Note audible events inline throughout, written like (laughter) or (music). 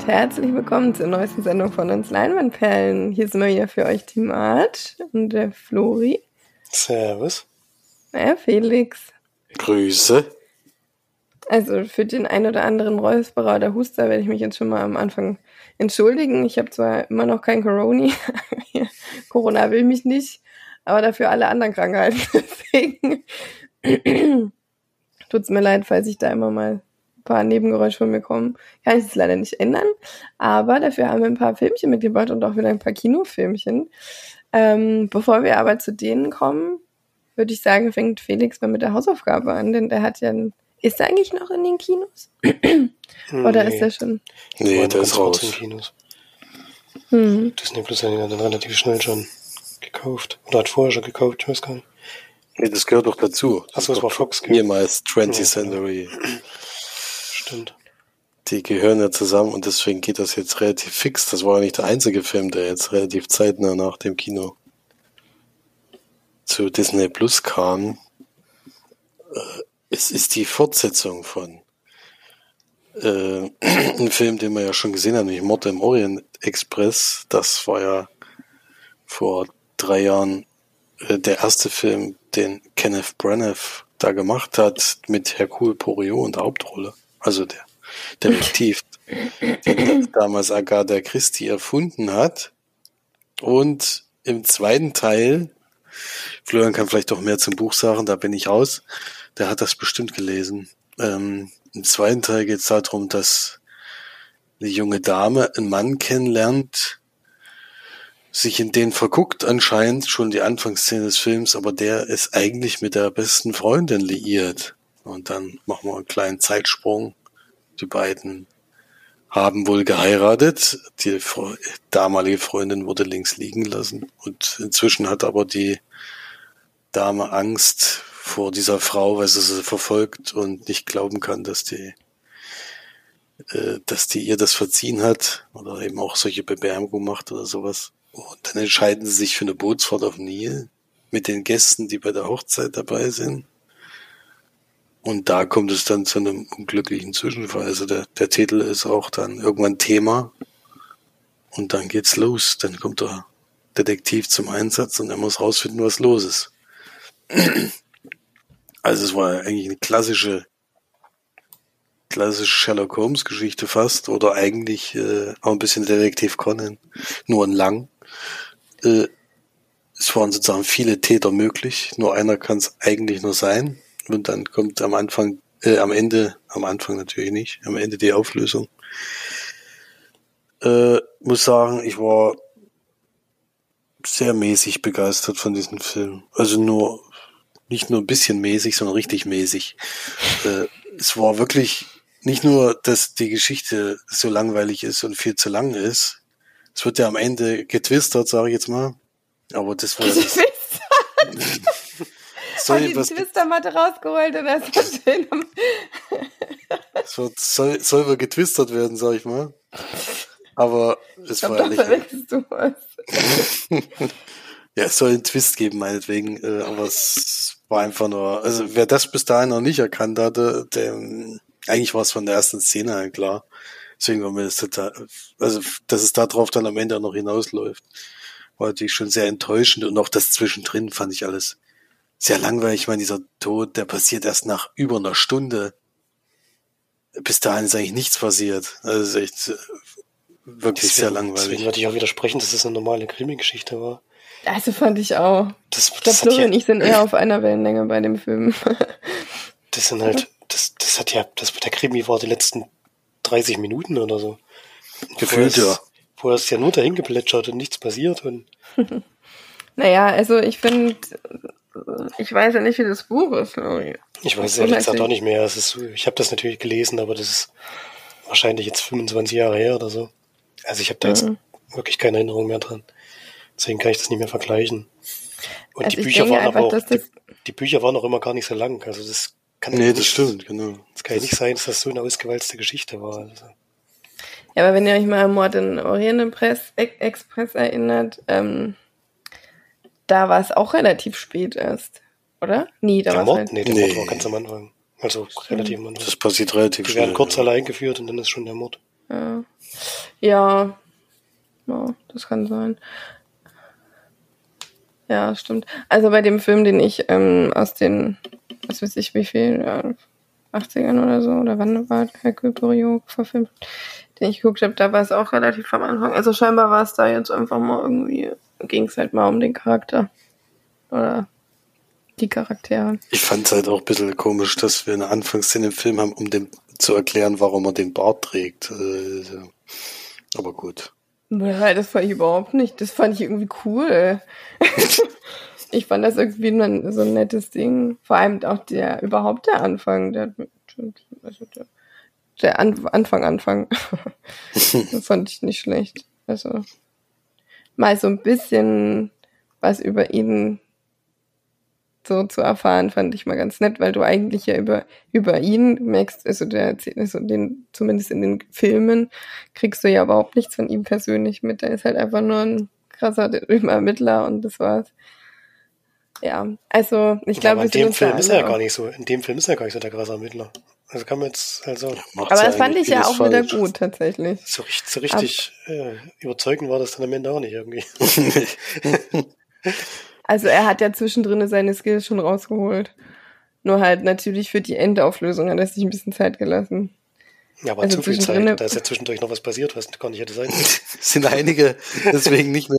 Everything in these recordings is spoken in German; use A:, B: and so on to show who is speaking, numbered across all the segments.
A: und herzlich willkommen zur neuesten Sendung von uns Leinwandperlen. Hier sind wir wieder für euch die Mart und der Flori.
B: Servus.
A: Ja, Felix.
C: Grüße.
A: Also für den ein oder anderen Räusperer oder Huster werde ich mich jetzt schon mal am Anfang entschuldigen. Ich habe zwar immer noch kein Corona, (laughs) Corona will mich nicht, aber dafür alle anderen Krankheiten. (laughs) Deswegen (clears throat) tut es mir leid, falls ich da immer mal paar Nebengeräusche von mir kommen. Kann ich das leider nicht ändern. Aber dafür haben wir ein paar Filmchen mitgebracht und auch wieder ein paar Kinofilmchen. Ähm, bevor wir aber zu denen kommen, würde ich sagen, fängt Felix mal mit der Hausaufgabe an, denn der hat ja ein ist er eigentlich noch in den Kinos? (clears throat) Oder nee. ist er schon?
C: Nee, der ist raus. In
B: Kinos. Hm. Disney Plus hat ihn dann relativ schnell schon gekauft. Oder hat vorher schon gekauft, ich weiß gar nicht.
C: Nee, das gehört doch dazu.
B: Achso, das war Fox.
C: Mehrmals 20th ja, Century.
B: Stimmt.
C: Die gehören ja zusammen und deswegen geht das jetzt relativ fix. Das war ja nicht der einzige Film, der jetzt relativ zeitnah nach dem Kino zu Disney Plus kam. Äh, es ist die Fortsetzung von äh, (clears throat) einem Film, den wir ja schon gesehen haben, nämlich Mord im Orient Express. Das war ja vor drei Jahren äh, der erste Film, den Kenneth Branagh da gemacht hat mit Hercule Poirot in der Hauptrolle. Also der Detektiv, den (laughs) damals Agatha Christie erfunden hat. Und im zweiten Teil, Florian kann vielleicht doch mehr zum Buch sagen, da bin ich raus, der hat das bestimmt gelesen. Ähm, Im zweiten Teil geht es darum, dass eine junge Dame einen Mann kennenlernt, sich in den verguckt anscheinend, schon die Anfangsszene des Films, aber der ist eigentlich mit der besten Freundin liiert. Und dann machen wir einen kleinen Zeitsprung. Die beiden haben wohl geheiratet. Die damalige Freundin wurde links liegen lassen. Und inzwischen hat aber die Dame Angst vor dieser Frau, weil sie sie verfolgt und nicht glauben kann, dass die, äh, dass die ihr das verziehen hat oder eben auch solche Bemerkungen macht oder sowas. Und dann entscheiden sie sich für eine Bootsfahrt auf Nil mit den Gästen, die bei der Hochzeit dabei sind. Und da kommt es dann zu einem unglücklichen Zwischenfall. Also der, der Titel ist auch dann irgendwann Thema. Und dann geht's los. Dann kommt der Detektiv zum Einsatz und er muss rausfinden, was los ist. (clears throat) Also es war eigentlich eine klassische, klassische Sherlock Holmes Geschichte fast oder eigentlich äh, auch ein bisschen Detektiv Conan, nur ein lang. Äh, es waren sozusagen viele Täter möglich, nur einer kann es eigentlich nur sein und dann kommt am Anfang, äh, am Ende, am Anfang natürlich nicht, am Ende die Auflösung. Äh, muss sagen, ich war sehr mäßig begeistert von diesem Film. Also nur nicht nur ein bisschen mäßig, sondern richtig mäßig. Äh, es war wirklich nicht nur, dass die Geschichte so langweilig ist und viel zu lang ist. Es wird ja am Ende getwistert, sage ich jetzt mal. Aber das war. (laughs)
A: Soll die Twistermatte rausgeholt und das war schön.
C: es wird, soll, soll wohl getwistert werden, sag ich mal. Aber es war
A: ehrlich. Du was. (laughs)
C: ja, es soll einen Twist geben, meinetwegen, äh, aber es war einfach nur, also wer das bis dahin noch nicht erkannt hatte, der, eigentlich war es von der ersten Szene halt klar. Deswegen war mir das total, also, dass es darauf dann am Ende auch noch hinausläuft, war natürlich schon sehr enttäuschend und auch das zwischendrin fand ich alles sehr langweilig. Ich meine, dieser Tod, der passiert erst nach über einer Stunde. Bis dahin ist eigentlich nichts passiert. Also, ist echt äh, wirklich deswegen, sehr langweilig.
B: Deswegen würde ich auch widersprechen, dass es eine normale Krimi-Geschichte war.
A: Also fand ich auch. Das, das ich glaube, Florian und ich sind eher (clears throat) auf einer Wellenlänge bei dem Film. (laughs)
B: das sind halt, das, das hat ja, das der Krimi war die letzten 30 Minuten oder so.
C: Gefühlt, ja.
B: Vorher ist ja nur dahin geplätschert und nichts passiert und. (laughs)
A: naja, also ich finde, ich weiß ja nicht, wie das Buch ist.
B: Ich weiß es ehrlich gesagt auch nicht mehr. Es ist, ich habe das natürlich gelesen, aber das ist wahrscheinlich jetzt 25 Jahre her oder so. Also ich habe da jetzt mhm. wirklich keine Erinnerung mehr dran. Deswegen kann ich das nicht mehr vergleichen. Und also die Bücher waren einfach, aber auch, die, die, Bücher waren auch immer gar nicht so lang. Also das kann
C: Nee, das nicht, stimmt, genau.
B: Das kann ja nicht sein, dass das so eine ausgewalzte Geschichte war. Also.
A: Ja, aber wenn ihr euch mal an Mord in Orient Express erinnert, ähm, da war es auch relativ spät erst, oder?
B: Nie, da war Mord? Halt nee, der nee. Mord war ganz am Anfang. Also relativ am Anfang.
C: Das passiert relativ
B: Die schnell. Die werden kurz ja. allein geführt und dann ist schon der Mord.
A: Ja. Ja. ja, das kann sein. Ja, stimmt. Also bei dem Film, den ich ähm, aus den, was weiß ich, wie viel, ja, 80ern oder so, oder wann war Hercule Poirot verfilmt, den ich geguckt habe, da war es auch relativ am Anfang. Also scheinbar war es da jetzt einfach mal irgendwie, ging es halt mal um den Charakter. Oder die Charaktere.
C: Ich fand es halt auch ein bisschen komisch, dass wir eine Anfangsszene im Film haben, um dem zu erklären, warum er den Bart trägt. Äh, aber gut.
A: Ja, das fand ich überhaupt nicht. Das fand ich irgendwie cool. (laughs) ich fand das irgendwie so ein nettes Ding. Vor allem auch der, überhaupt der Anfang. Der, also der, der An Anfang, Anfang. (laughs) das fand ich nicht schlecht. Also, mal so ein bisschen was über ihn so zu erfahren, fand ich mal ganz nett, weil du eigentlich ja über, über ihn merkst, also der, also den, zumindest in den Filmen, kriegst du ja überhaupt nichts von ihm persönlich mit. Er ist halt einfach nur ein krasser Ermittler und das war's. Ja, also ich glaube,
B: in dem Film ist er ja gar nicht so. In dem Film ist er gar nicht so der krasse Ermittler. Also kann man jetzt, also.
A: Aber das fand ich ja auch falsch. wieder gut, tatsächlich.
B: So, so richtig äh, überzeugend war das dann am Ende auch nicht irgendwie. (laughs)
A: Also er hat ja zwischendrin seine Skills schon rausgeholt. Nur halt natürlich für die Endauflösung hat er sich ein bisschen Zeit gelassen.
B: Ja, aber also zu viel Zeit. Da ist ja zwischendurch noch was passiert, was gar nicht hätte sein (laughs) können.
C: sind einige deswegen nicht mehr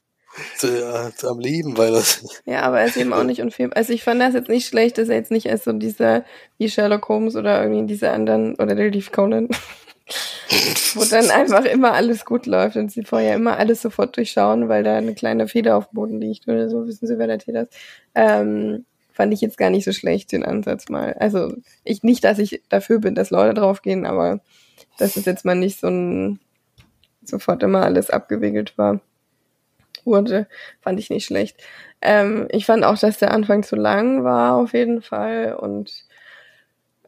C: äh, am Leben, weil das. (laughs)
A: Ja, aber er ist eben auch nicht unfehlbar. Also ich fand das jetzt nicht schlecht, dass er jetzt nicht als so dieser, wie Sherlock Holmes oder irgendwie diese anderen, oder der Leaf Conan, (laughs) wo dann einfach immer alles gut läuft und sie vorher immer alles sofort durchschauen, weil da eine kleine Feder auf dem Boden liegt oder so, wissen sie, wer der Täter ist. Ähm, fand ich jetzt gar nicht so schlecht, den Ansatz mal. Also, ich nicht, dass ich dafür bin, dass Leute draufgehen, aber dass es jetzt mal nicht so ein sofort immer alles abgewickelt war, wurde, fand ich nicht schlecht. Ähm, ich fand auch, dass der Anfang zu lang war, auf jeden Fall, und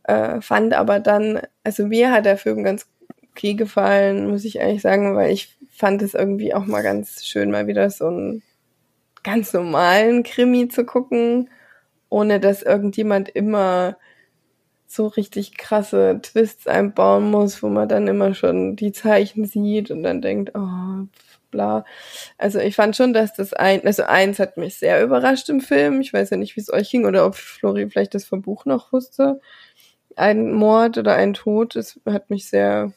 A: äh, fand aber dann, also mir hat der Film ganz okay gefallen, muss ich ehrlich sagen, weil ich fand es irgendwie auch mal ganz schön, mal wieder so einen ganz normalen Krimi zu gucken, ohne dass irgendjemand immer so richtig krasse Twists einbauen muss, wo man dann immer schon die Zeichen sieht und dann denkt, oh, bla. Also ich fand schon, dass das ein, also eins hat mich sehr überrascht im Film. Ich weiß ja nicht, wie es euch ging oder ob Flori vielleicht das vom Buch noch wusste. Ein Mord oder ein Tod, das hat mich sehr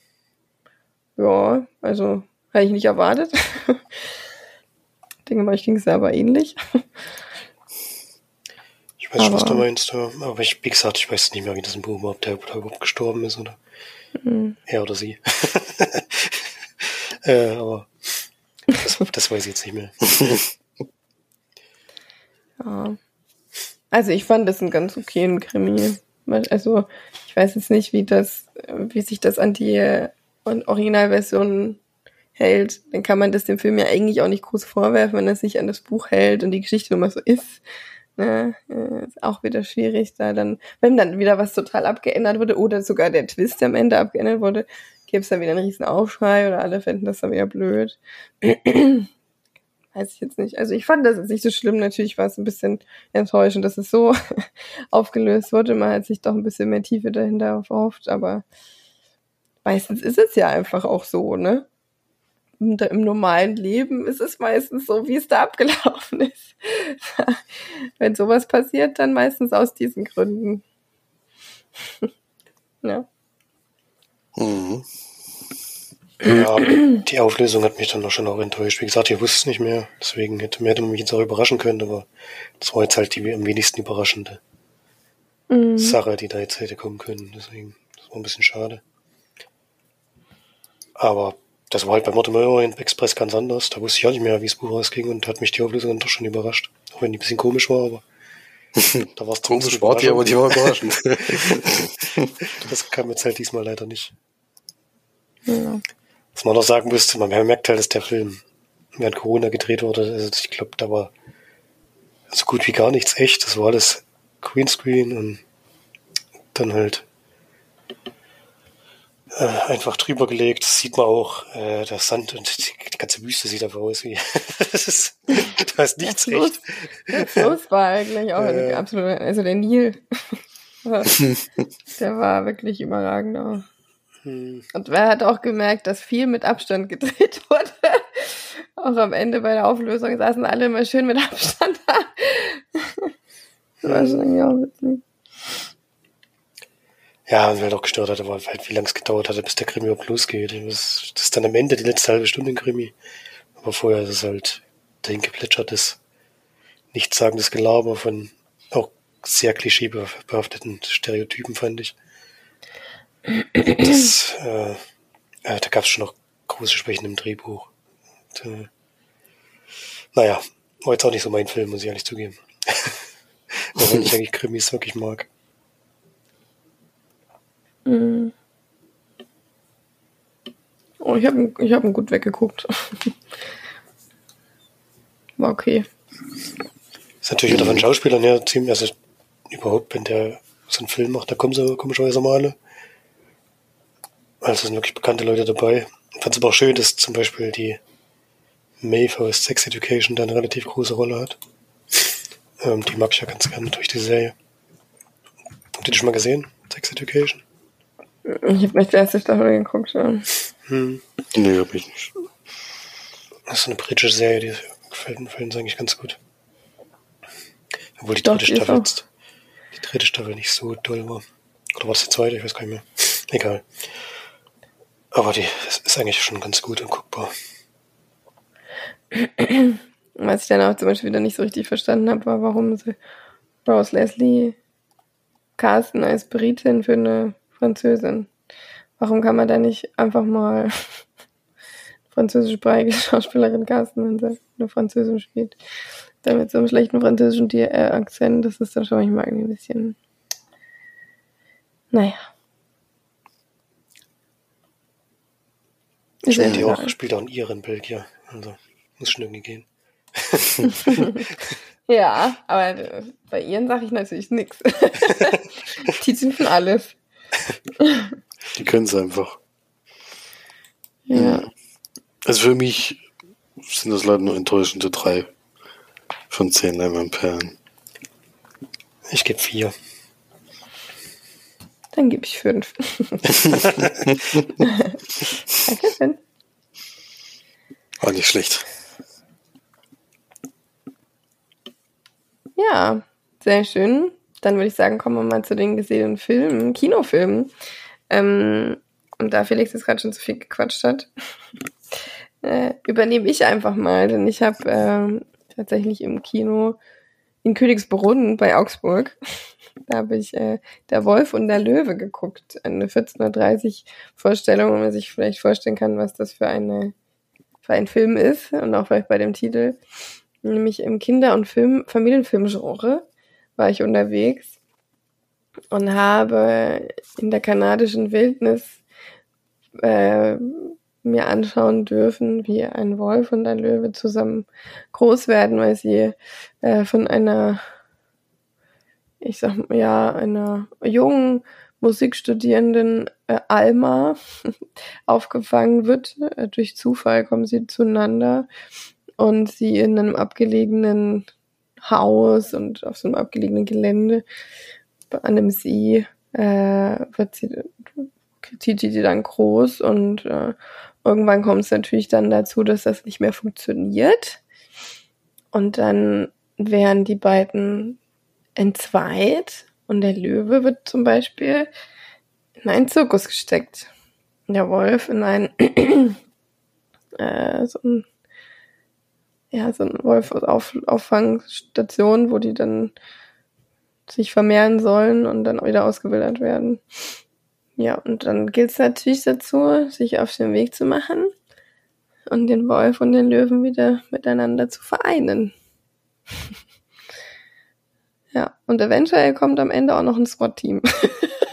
A: ja, also habe ich nicht erwartet. (laughs) ich denke mal, ich ging es aber ähnlich.
B: Ich weiß schon, was du meinst, aber ich, wie gesagt, ich weiß nicht mehr, wie das im Buch überhaupt, der, überhaupt gestorben ist, oder mhm. er oder sie. (laughs) äh, aber das, (laughs) das weiß ich jetzt nicht mehr. (laughs)
A: ja. Also ich fand das einen ganz okayen Krimi. Also ich weiß jetzt nicht, wie das, wie sich das an die Originalversion hält, dann kann man das dem Film ja eigentlich auch nicht groß vorwerfen, wenn er sich an das Buch hält und die Geschichte immer so ist. Ne? Ist auch wieder schwierig, da dann, wenn dann wieder was total abgeändert wurde oder sogar der Twist am Ende abgeändert wurde, gäbe es dann wieder einen riesen Aufschrei oder alle fänden das dann wieder blöd. Weiß ich jetzt nicht. Also ich fand das jetzt nicht so schlimm. Natürlich war es ein bisschen enttäuschend, dass es so (laughs) aufgelöst wurde. Man hat sich doch ein bisschen mehr Tiefe dahinter erhofft, aber meistens ist es ja einfach auch so, ne? Im, im normalen Leben ist es meistens so, wie es da abgelaufen ist. (laughs) Wenn sowas passiert, dann meistens aus diesen Gründen. (laughs) ja.
B: Mhm. Ja, die Auflösung hat mich dann noch schon auch enttäuscht. Wie gesagt, ich wusste es nicht mehr. Deswegen hätte, hätte man mich jetzt auch überraschen können, aber das war jetzt halt die am wenigsten überraschende mhm. Sache, die da jetzt hätte kommen können. Deswegen, das war ein bisschen schade. Aber das war halt bei Mortimer Express ganz anders. Da wusste ich auch nicht mehr, wie es Buch ausging und hat mich die Auflösung dann doch schon überrascht. Auch wenn die ein bisschen komisch war, aber
C: da war es trotzdem sportlich, aber die war überraschend. (laughs)
B: das kam jetzt halt diesmal leider nicht. Ja. Was man noch sagen müsste, man merkt halt, dass der Film während Corona gedreht wurde. Also ich glaube, da war so gut wie gar nichts echt. Das war alles Greenscreen und dann halt äh, einfach drüber gelegt. Das sieht man auch. Äh, der Sand und die ganze Wüste sieht einfach aus wie. (laughs) das ist, da ist nichts Fluss,
A: echt. Der Fluss war eigentlich auch äh, absolut, also der Nil. (laughs) der war wirklich überragend auch. Hm. Und wer hat auch gemerkt, dass viel mit Abstand gedreht (laughs) wurde. auch am Ende bei der Auflösung saßen alle immer schön mit Abstand da. das war schon irgendwie auch witzig.
B: Ja, und wer doch gestört hat, war halt, wie lange es gedauert hatte, bis der Krimi überhaupt losgeht. Das, das ist dann am Ende die letzte halbe Stunde ein Krimi. Aber vorher ist es halt dahin geplätschertes, nichtssagendes Gelaber von auch sehr klischeebehafteten Stereotypen, fand ich. Das, äh, äh, da gab es schon noch große Schwächen im Drehbuch. Und, äh, naja, war jetzt auch nicht so mein Film, muss ich ehrlich zugeben. (laughs) auch wenn ich (laughs) eigentlich Krimis wirklich mag.
A: Mhm. Oh, ich habe ich hab ihn gut weggeguckt. (laughs) War okay.
B: Ist natürlich wieder von Schauspielern her ziemlich, also überhaupt, wenn der so einen Film macht, da kommen sie komischerweise mal alle. Also sind wirklich bekannte Leute dabei. Ich fand es aber auch schön, dass zum Beispiel die Maeve aus Sex Education da eine relativ große Rolle hat. Ähm, die mag ich ja ganz gerne durch die Serie. Habt ihr die schon mal gesehen? Sex Education?
A: Ich habe nicht die erste Staffel geguckt, ja.
C: Hm. Nee, hab ich nicht.
B: Das ist eine britische Serie, die gefällt, uns eigentlich ganz gut. Obwohl die dritte Doch, Staffel jetzt, die dritte Staffel nicht so toll war. Oder war das die zweite? Ich weiß gar nicht mehr. Egal. Aber die ist eigentlich schon ganz gut und guckbar.
A: Was ich dann auch zum Beispiel wieder nicht so richtig verstanden habe, war, warum sie Rose Leslie casten als Britin für eine Französin. Warum kann man da nicht einfach mal (laughs) französischsprachige (laughs) Schauspielerin casten, wenn sie eine Französin spielt? Da mit so einem schlechten französischen äh, Akzent, das ist dann schon manchmal irgendwie ein bisschen. Naja.
B: Spielt, auch, spielt auch einen Iren Belgier. Also muss schon irgendwie gehen. (laughs)
A: ja, aber bei Iren sage ich natürlich nichts. Die sind alles.
C: Die können es einfach.
A: Ja.
C: Also für mich sind das leider nur enttäuschende drei von zehn Leimanperlen.
B: Ich gebe vier.
A: Dann gebe ich fünf. Dankeschön.
C: War nicht schlecht.
A: Ja, sehr schön. Dann würde ich sagen, kommen wir mal zu den gesehenen Filmen, Kinofilmen. Ähm, und da Felix jetzt gerade schon zu viel gequatscht hat, (laughs) äh, übernehme ich einfach mal, denn ich habe äh, tatsächlich im Kino in Königsbrunn bei Augsburg (laughs) da habe ich äh, Der Wolf und der Löwe geguckt. Eine 14.30 Uhr Vorstellung, wo man sich vielleicht vorstellen kann, was das für, eine, für ein Film ist. Und auch vielleicht bei dem Titel. Nämlich im Kinder- und Film, Familienfilmgenre war ich unterwegs und habe in der kanadischen Wildnis äh, mir anschauen dürfen, wie ein Wolf und ein Löwe zusammen groß werden, weil sie äh, von einer ich sag mal, ja, einer jungen Musikstudierenden äh, Alma (laughs) aufgefangen wird. Äh, durch Zufall kommen sie zueinander und sie in einem abgelegenen Haus und auf so einem abgelegenen Gelände an einem See äh, wird sie zieht sie dann groß und äh, irgendwann kommt es natürlich dann dazu, dass das nicht mehr funktioniert. Und dann werden die beiden entzweit und der Löwe wird zum Beispiel in einen Zirkus gesteckt. Der Wolf in ein, (clears throat) äh, so ein, ja, so ein Wolf-Auffangstation, wo die dann sich vermehren sollen und dann wieder ausgewildert werden. Ja, und dann gilt es natürlich dazu, sich auf den Weg zu machen und den Wolf und den Löwen wieder miteinander zu vereinen. (laughs) Ja, und eventuell kommt am Ende auch noch ein SWAT-Team.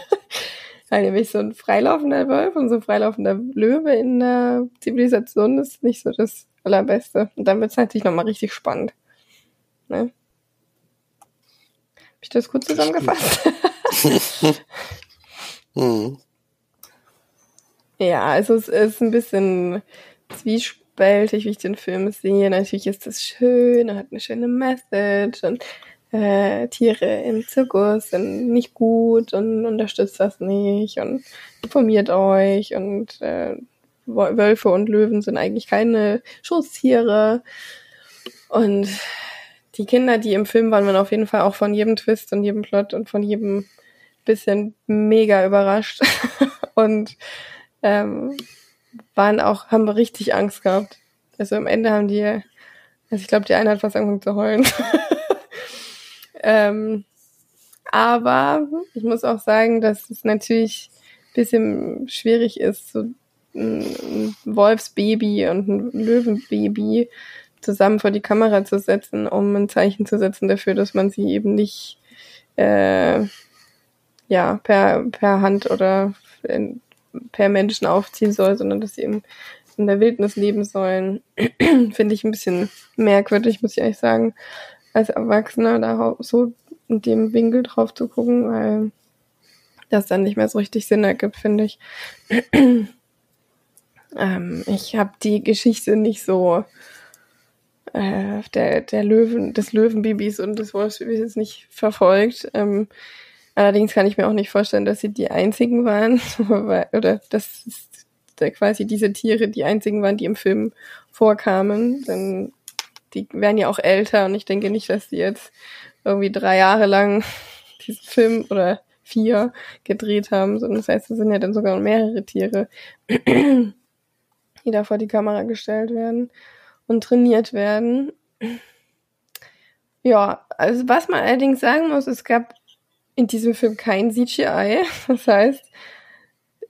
A: (laughs) Weil nämlich so ein freilaufender Wolf und so ein freilaufender Löwe in der Zivilisation ist nicht so das Allerbeste. Und dann wird es natürlich nochmal richtig spannend. Ne? Habe ich das gut zusammengefasst? (laughs) mhm. Ja, also es ist ein bisschen zwiespältig, wie ich den Film sehe. Natürlich ist das schön, er hat eine schöne Message und äh, Tiere im Zirkus sind nicht gut und unterstützt das nicht und informiert euch und äh, Wölfe und Löwen sind eigentlich keine Schutztiere. Und die Kinder, die im Film waren, waren auf jeden Fall auch von jedem Twist und jedem Plot und von jedem bisschen mega überrascht. (laughs) und ähm, waren auch, haben richtig Angst gehabt. Also am Ende haben die, also ich glaube, die eine hat fast angefangen zu heulen. (laughs) ähm, aber ich muss auch sagen, dass es natürlich bisschen schwierig ist, so ein Wolfsbaby und ein Löwenbaby zusammen vor die Kamera zu setzen, um ein Zeichen zu setzen dafür, dass man sie eben nicht äh, ja per per Hand oder per Menschen aufziehen soll, sondern dass sie eben in der Wildnis leben sollen, (clears throat) finde ich ein bisschen merkwürdig, muss ich ehrlich sagen, als Erwachsener da so in dem Winkel drauf zu gucken, weil das dann nicht mehr so richtig Sinn ergibt, finde ich. (clears throat) ähm, ich habe die Geschichte nicht so äh, der, der Löwen, des Löwenbabys und des Wolfsbabys jetzt nicht verfolgt. Ähm, allerdings kann ich mir auch nicht vorstellen, dass sie die einzigen waren, (laughs) oder dass quasi diese Tiere die einzigen waren, die im Film vorkamen. Denn die werden ja auch älter und ich denke nicht, dass die jetzt irgendwie drei Jahre lang (laughs) diesen Film oder vier gedreht haben, sondern das heißt, es sind ja dann sogar mehrere Tiere, (clears throat) die da vor die Kamera gestellt werden und trainiert werden. Ja, also was man allerdings sagen muss, es gab in diesem Film kein CGI. (laughs) Das heißt,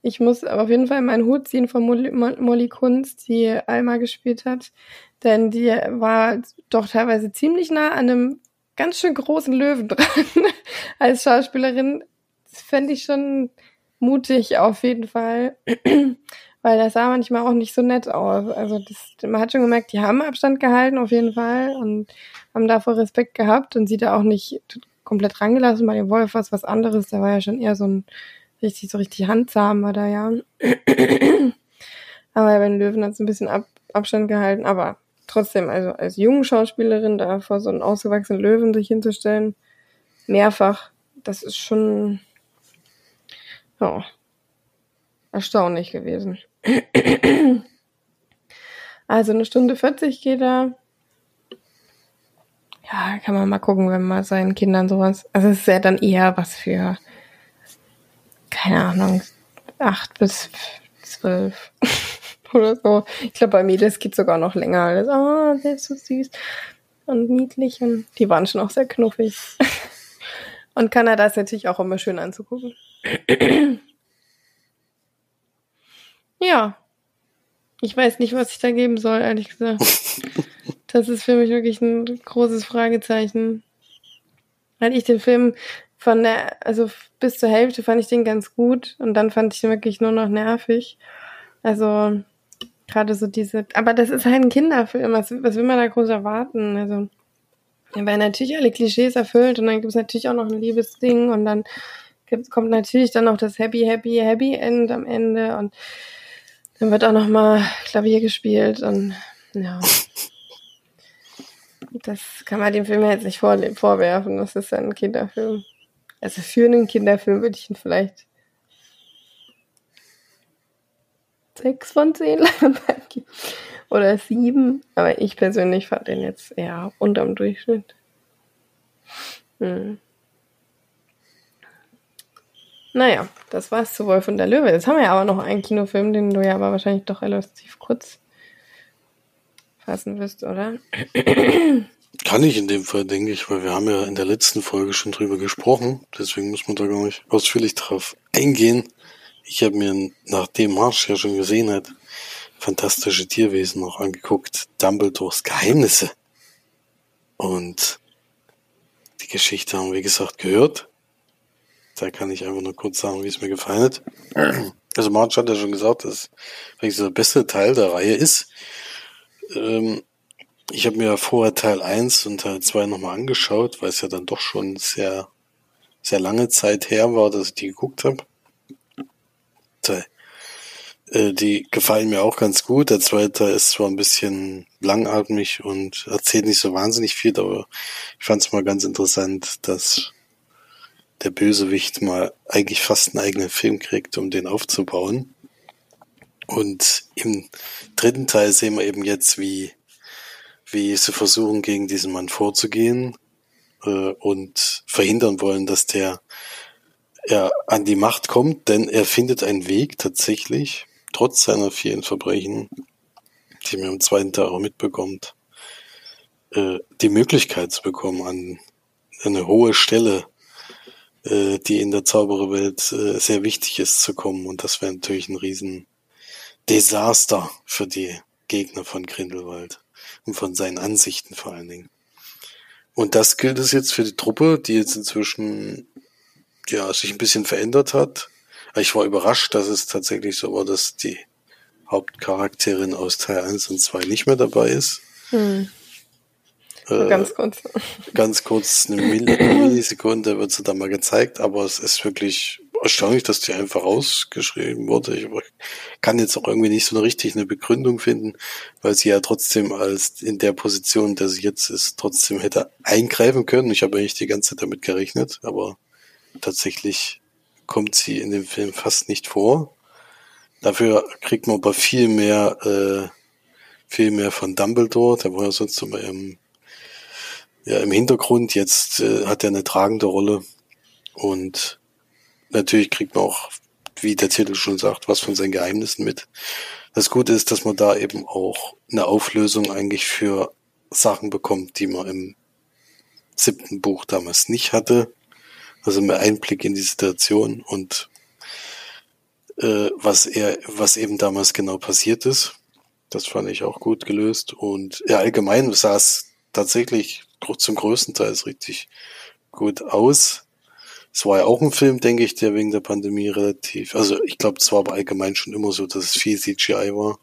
A: ich muss auf jeden Fall meinen Hut ziehen von Molly, Molly Kunst, die Alma gespielt hat. Denn die war doch teilweise ziemlich nah an einem ganz schön großen Löwen dran (laughs) als Schauspielerin das fände ich schon mutig auf jeden Fall. Weil das sah manchmal auch nicht so nett aus. Also das, man hat schon gemerkt, die haben Abstand gehalten auf jeden Fall und haben davor Respekt gehabt und sie da auch nicht komplett rangelassen. Bei dem Wolf war es was anderes. Da war ja schon eher so ein richtig, so richtig handzahm war da ja. (clears throat) aber bei den Löwen hat es ein bisschen Ab Abstand gehalten. Aber trotzdem, also als junge Schauspielerin da vor so einem ausgewachsenen Löwen sich hinzustellen, mehrfach, das ist schon ja, erstaunlich gewesen. Also eine Stunde 40 geht er. Ja, kann man mal gucken, wenn man seinen Kindern sowas. Also es ist ja dann eher was für, keine Ahnung, acht bis zwölf (laughs) oder so. Ich glaube, bei Mädels geht sogar noch länger. Alles, oh, der ist so süß und niedlich und die waren schon auch sehr knuffig. (laughs) Und Kanada ist natürlich auch immer schön anzugucken. Ja. Ich weiß nicht, was ich da geben soll, ehrlich gesagt. (laughs) Das ist für mich wirklich ein großes Fragezeichen. Weil ich den Film von der, also bis zur Hälfte fand ich den ganz gut und dann fand ich ihn wirklich nur noch nervig. Also, gerade so diese, aber das ist halt ein Kinderfilm, was, was will man da groß erwarten? Also, da werden natürlich alle Klischees erfüllt und dann gibt es natürlich auch noch ein Liebesding und dann gibt, kommt natürlich dann noch das Happy, Happy, Happy End am Ende und dann wird auch noch mal Klavier gespielt und ja. Das kann man dem Film jetzt nicht vor, vorwerfen. Das ist ein Kinderfilm. Also für einen Kinderfilm würde ich ihn vielleicht sechs von zehn (laughs) Leinwandperlen oder sieben. Aber ich persönlich fand den jetzt eher unterm Durchschnitt. Hm. Naja, das war's zu Wolf und der Löwe. Jetzt haben wir ja aber noch einen Kinofilm, den du ja aber wahrscheinlich doch relativ kurz fassen wirst, oder?
C: Kann ich in dem Fall, denke ich, weil wir haben ja in der letzten Folge schon drüber gesprochen. Deswegen muss man da gar nicht ausführlich drauf eingehen. Ich habe mir, nachdem Marsch ja schon gesehen hat, fantastische Tierwesen noch angeguckt. Dumbledores Geheimnisse. Und die Geschichte haben wir, wie gesagt, gehört. Da kann ich einfach nur kurz sagen, wie es mir gefallen hat. Also Marge hat ja schon gesagt, dass es der beste Teil der Reihe ist. Ähm, ich habe mir vorher Teil 1 und Teil 2 nochmal angeschaut, weil es ja dann doch schon sehr, sehr lange Zeit her war, dass ich die geguckt habe. Äh, die gefallen mir auch ganz gut. Der zweite ist zwar ein bisschen langatmig und erzählt nicht so wahnsinnig viel, aber ich fand es mal ganz interessant, dass der Bösewicht mal eigentlich fast einen eigenen Film kriegt, um den aufzubauen. Und im dritten Teil sehen wir eben jetzt, wie, wie sie versuchen, gegen diesen Mann vorzugehen äh, und verhindern wollen, dass der er an die Macht kommt, denn er findet einen Weg tatsächlich, trotz seiner vielen Verbrechen, die man im zweiten Teil auch mitbekommt, äh, die Möglichkeit zu bekommen, an eine hohe Stelle, äh, die in der Zaubererwelt äh, sehr wichtig ist, zu kommen. Und das wäre natürlich ein riesen Desaster für die Gegner von Grindelwald und von seinen Ansichten vor allen Dingen. Und das gilt es jetzt für die Truppe, die jetzt inzwischen ja sich ein bisschen verändert hat. Ich war überrascht, dass es tatsächlich so war, dass die Hauptcharakterin aus Teil 1 und 2 nicht mehr dabei ist. Hm.
A: Äh, (laughs) ganz kurz.
C: Ganz kurz, eine Millisekunde wird sie da mal gezeigt, aber es ist wirklich erstaunlich, dass die einfach rausgeschrieben wurde. Ich kann jetzt auch irgendwie nicht so eine richtig eine Begründung finden, weil sie ja trotzdem als in der Position, der sie jetzt ist, trotzdem hätte eingreifen können. Ich habe eigentlich die ganze Zeit damit gerechnet, aber tatsächlich kommt sie in dem Film fast nicht vor. Dafür kriegt man aber viel mehr, äh, viel mehr von Dumbledore, der war ja sonst immer im, ja, im Hintergrund. Jetzt äh, hat er eine tragende Rolle und natürlich kriegt man auch, wie der Titel schon sagt, was von seinen Geheimnissen mit. Das Gute ist, dass man da eben auch eine Auflösung eigentlich für Sachen bekommt, die man im siebten Buch damals nicht hatte. Also mehr Einblick in die Situation und äh, was er, was eben damals genau passiert ist. Das fand ich auch gut gelöst. Und ja, allgemein sah es tatsächlich zum größten Teil richtig gut aus. Es war ja auch ein Film, denke ich, der wegen der Pandemie relativ, also ich glaube, es war aber allgemein schon immer so, dass es viel CGI war.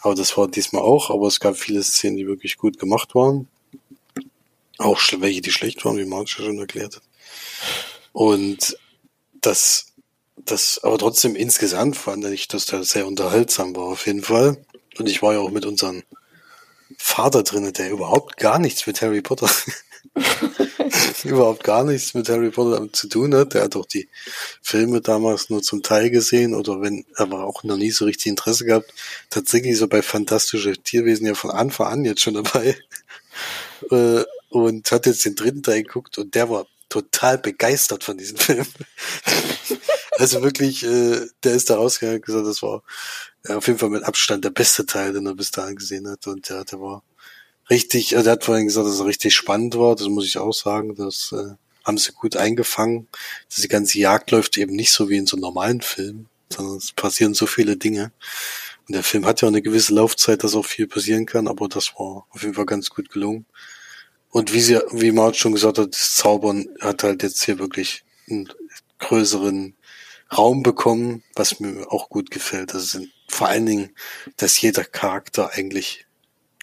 C: Aber das war diesmal auch, aber es gab viele Szenen, die wirklich gut gemacht waren. Auch welche, die schlecht waren, wie Marc schon erklärt hat. Und das, das, aber trotzdem insgesamt fand ich, dass der sehr unterhaltsam war, auf jeden Fall. Und ich war ja auch mit unserem Vater drinnen, der überhaupt gar nichts mit Harry Potter (laughs) überhaupt gar nichts mit Harry Potter zu tun hat. Der hat auch die Filme damals nur zum Teil gesehen oder wenn, aber auch noch nie so richtig Interesse gehabt. Tatsächlich so bei fantastische Tierwesen ja von Anfang an jetzt schon dabei. (laughs) Äh, und hat jetzt den dritten Teil geguckt und der war total begeistert von diesem Film. (laughs) also wirklich, äh, der ist da rausgegangen und gesagt, das war auf jeden Fall mit Abstand der beste Teil, den er bis dahin gesehen hat. Und ja, der war richtig, also er hat vorhin gesagt, dass es richtig spannend war, das muss ich auch sagen, das äh, haben sie gut eingefangen. Dass die ganze Jagd läuft eben nicht so wie in so einem normalen Film, sondern es passieren so viele Dinge. Und der Film hat ja eine gewisse Laufzeit, dass auch viel passieren kann, aber das war auf jeden Fall ganz gut gelungen. Und wie sie, wie Mark schon gesagt hat, das Zaubern hat halt jetzt hier wirklich einen größeren Raum bekommen, was mir auch gut gefällt. Das sind vor allen Dingen, dass jeder Charakter eigentlich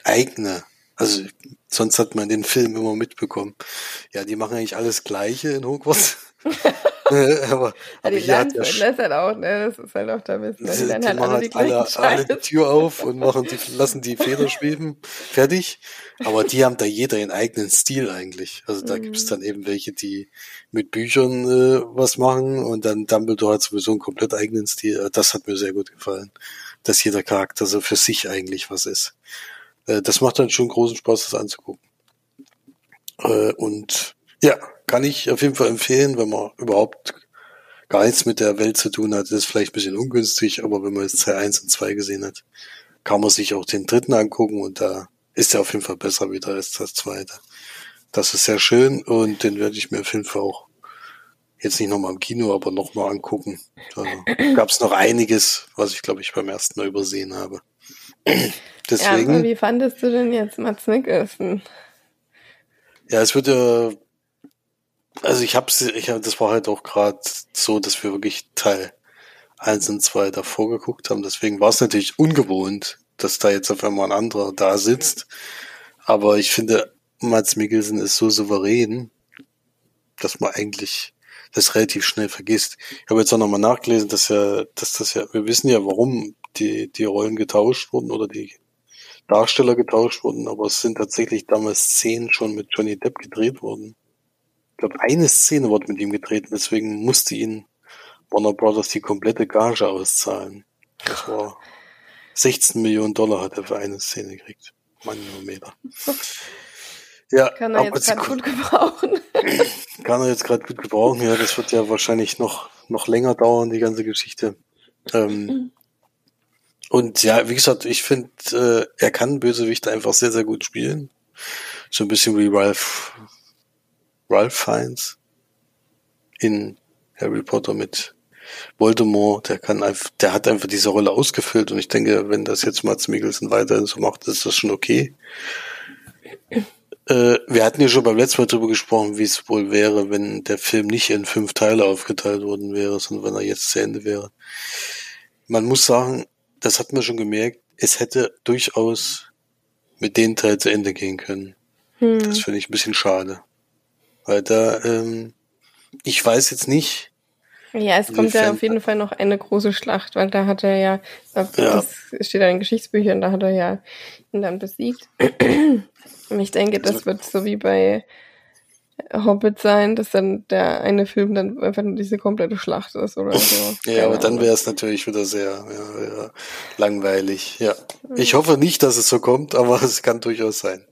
C: eigene also sonst hat man den Film immer mitbekommen. Ja, die machen eigentlich alles Gleiche in Hogwarts. (laughs)
A: aber, ja, die lernen ja das halt auch, ne? Das ist halt auch damit. Ne? Die, die halt
C: machen halt alle, alle die Tür auf und machen die, lassen die Feder schweben. Fertig. Aber die haben da jeder ihren eigenen Stil eigentlich. Also da mhm. gibt es dann eben welche, die mit Büchern äh, was machen und dann Dumbledore hat sowieso einen komplett eigenen Stil. Das hat mir sehr gut gefallen. Dass jeder Charakter so für sich eigentlich was ist. Äh, das macht dann schon großen Spaß, das anzugucken. Äh, und ja, kann ich auf jeden Fall empfehlen, wenn man überhaupt gar nichts mit der Welt zu tun hat. Das ist vielleicht ein bisschen ungünstig, aber wenn man jetzt Teil 1 und 2 gesehen hat, kann man sich auch den dritten angucken und da ist er auf jeden Fall besser wieder als das zweite. Das ist sehr schön und den werde ich mir auf jeden Fall auch jetzt nicht nochmal im Kino, aber nochmal angucken. Also, Gab es noch einiges, was ich glaube ich beim ersten Mal übersehen habe. (clears throat)
A: Deswegen. Ja, wie fandest du denn jetzt Mats Mikkelsen?
C: Ja, es wird ja, also ich hab's, ich hab, das war halt auch gerade so, dass wir wirklich Teil 1 und 2 davor geguckt haben. Deswegen war es natürlich ungewohnt, dass da jetzt auf einmal ein anderer da sitzt. Aber ich finde, Mats Mikkelsen ist so souverän, dass man eigentlich das relativ schnell vergisst. Ich habe jetzt auch nochmal nachgelesen, dass ja, dass das ja, wir wissen ja, warum die, die Rollen getauscht wurden oder die Darsteller getauscht wurden, aber es sind tatsächlich damals Szenen schon mit Johnny Depp gedreht worden. Ich glaube, eine Szene wurde mit ihm gedreht, deswegen musste ihn Warner Brothers die komplette Gage auszahlen. Das war 16 Millionen Dollar hat er für eine Szene gekriegt. Manometer.
A: Ja, (laughs) (laughs) kann er jetzt gerade gut gebrauchen.
C: Kann er jetzt gerade gut gebrauchen, ja. Das wird ja wahrscheinlich noch, noch länger dauern, die ganze Geschichte. Ähm, und ja, wie gesagt, ich finde, äh, er kann Bösewicht einfach sehr, sehr gut spielen. So ein bisschen wie Ralph, Ralph Fiennes in Harry Potter mit Voldemort, der kann einfach, der hat einfach diese Rolle ausgefüllt und ich denke, wenn das jetzt Mats Mikkelsen weiterhin so macht, ist das schon okay. Äh, wir hatten ja schon beim letzten Mal drüber gesprochen, wie es wohl wäre, wenn der Film nicht in fünf Teile aufgeteilt worden wäre, sondern wenn er jetzt zu Ende wäre. Man muss sagen, das hat man schon gemerkt, es hätte durchaus mit dem Teil zu Ende gehen können. Hm. Das finde ich ein bisschen schade. Weil da, ähm, ich weiß jetzt nicht,
A: ja, es kommt ja auf jeden Fall noch eine große Schlacht, weil da hat er ja, das ja. steht da in Geschichtsbüchern, da hat er ja ihn dann besiegt. Und ich denke, das wird so wie bei Hobbit sein, dass dann der eine Film dann einfach nur diese komplette Schlacht ist oder (laughs) so.
C: ja, aber dann wäre es natürlich wieder sehr ja, ja, langweilig. Ja, ich hoffe nicht, dass es so kommt, aber (laughs) es kann durchaus sein.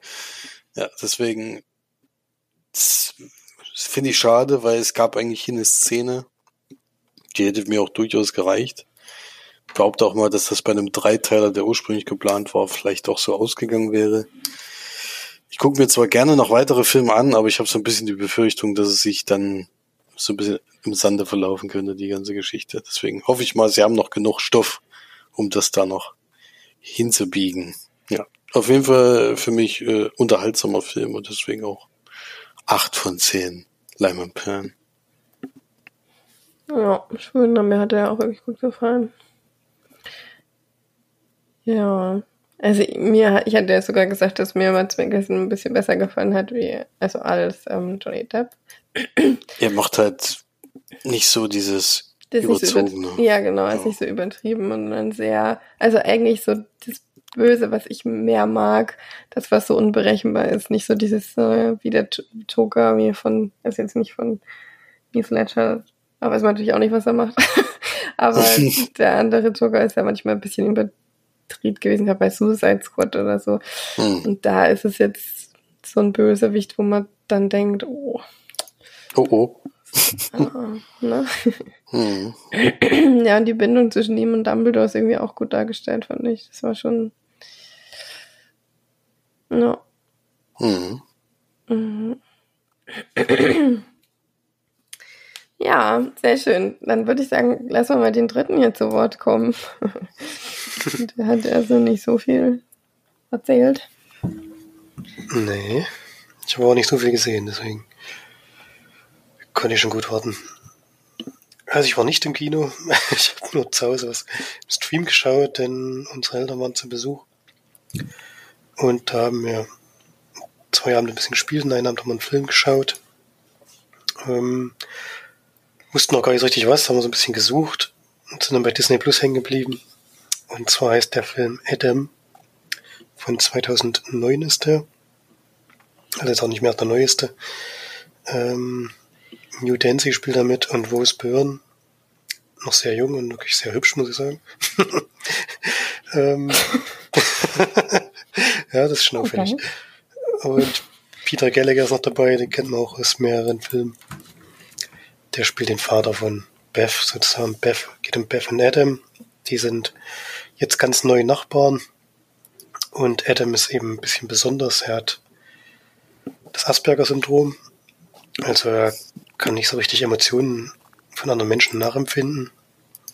C: Ja, deswegen finde ich schade, weil es gab eigentlich hier eine Szene, die hätte mir auch durchaus gereicht. Ich behaupte auch mal, dass das bei einem Dreiteiler, der ursprünglich geplant war, vielleicht auch so ausgegangen wäre. Ich gucke mir zwar gerne noch weitere Filme an, aber ich habe so ein bisschen die Befürchtung, dass es sich dann so ein bisschen im Sande verlaufen könnte, die ganze Geschichte. Deswegen hoffe ich mal, sie haben noch genug Stoff, um das da noch hinzubiegen. Ja, auf jeden Fall für mich äh, unterhaltsamer Film und deswegen auch acht von zehn Lyman Pan.
A: Ja, schön. Mir hat er auch wirklich gut gefallen. Ja. Also mir, ich hatte ja sogar gesagt, dass mir Mats Mikkelsen ein bisschen besser gefallen hat, wie, also alles ähm, Johnny Depp.
C: Er macht halt nicht so dieses das überzogene.
A: So ja, genau, ist ja. nicht so übertrieben und dann sehr, also eigentlich so das Böse, was ich mehr mag, das, was so unberechenbar ist, nicht so dieses, äh, wie der Toker mir von, ist jetzt nicht von Heath Ledger, aber weiß man natürlich auch nicht, was er macht. (laughs) Aber (laughs) der andere Joker ist ja manchmal ein bisschen übertrieben gewesen, gerade bei Suicide Squad oder so. Hm. Und da ist es jetzt so ein Bösewicht, wo man dann denkt, oh.
C: Oh, oh.
A: Ah, ne? (laughs) Hm. (clears throat) Ja, und die Bindung zwischen ihm und Dumbledore ist irgendwie auch gut dargestellt, fand ich. Das war schon. Ja. Hm. Mhm. (clears throat) Ja, sehr schön. Dann würde ich sagen, lassen wir mal den dritten hier zu Wort kommen. (laughs) Der hat also nicht so viel erzählt.
B: Nee, ich habe auch nicht so viel gesehen, deswegen konnte ich schon gut warten. Also ich war nicht im Kino, (laughs) ich habe nur zu Hause was im Stream geschaut, denn unsere Eltern waren zu Besuch. Und da haben wir zwei Abende ein bisschen gespielt und einen Abend haben wir einen Film geschaut. Ähm, wussten noch gar nicht so richtig was, haben wir so ein bisschen gesucht und sind dann bei Disney Plus hängen geblieben. Und zwar heißt der Film Adam. Von 2009 ist der. Also jetzt auch nicht mehr der neueste. Ähm, New Dancy spielt da mit und Rose Byrne. Noch sehr jung und wirklich sehr hübsch, muss ich sagen. (laughs) ähm, (laughs) (laughs) ja, das ist schon auffällig. Okay. Und Peter Gallagher ist noch dabei, den kennt man auch aus mehreren Filmen der spielt den Vater von Beth sozusagen. Beth geht um Beth und Adam. Die sind jetzt ganz neue Nachbarn. Und Adam ist eben ein bisschen besonders. Er hat das Asperger-Syndrom. Also er kann nicht so richtig Emotionen von anderen Menschen nachempfinden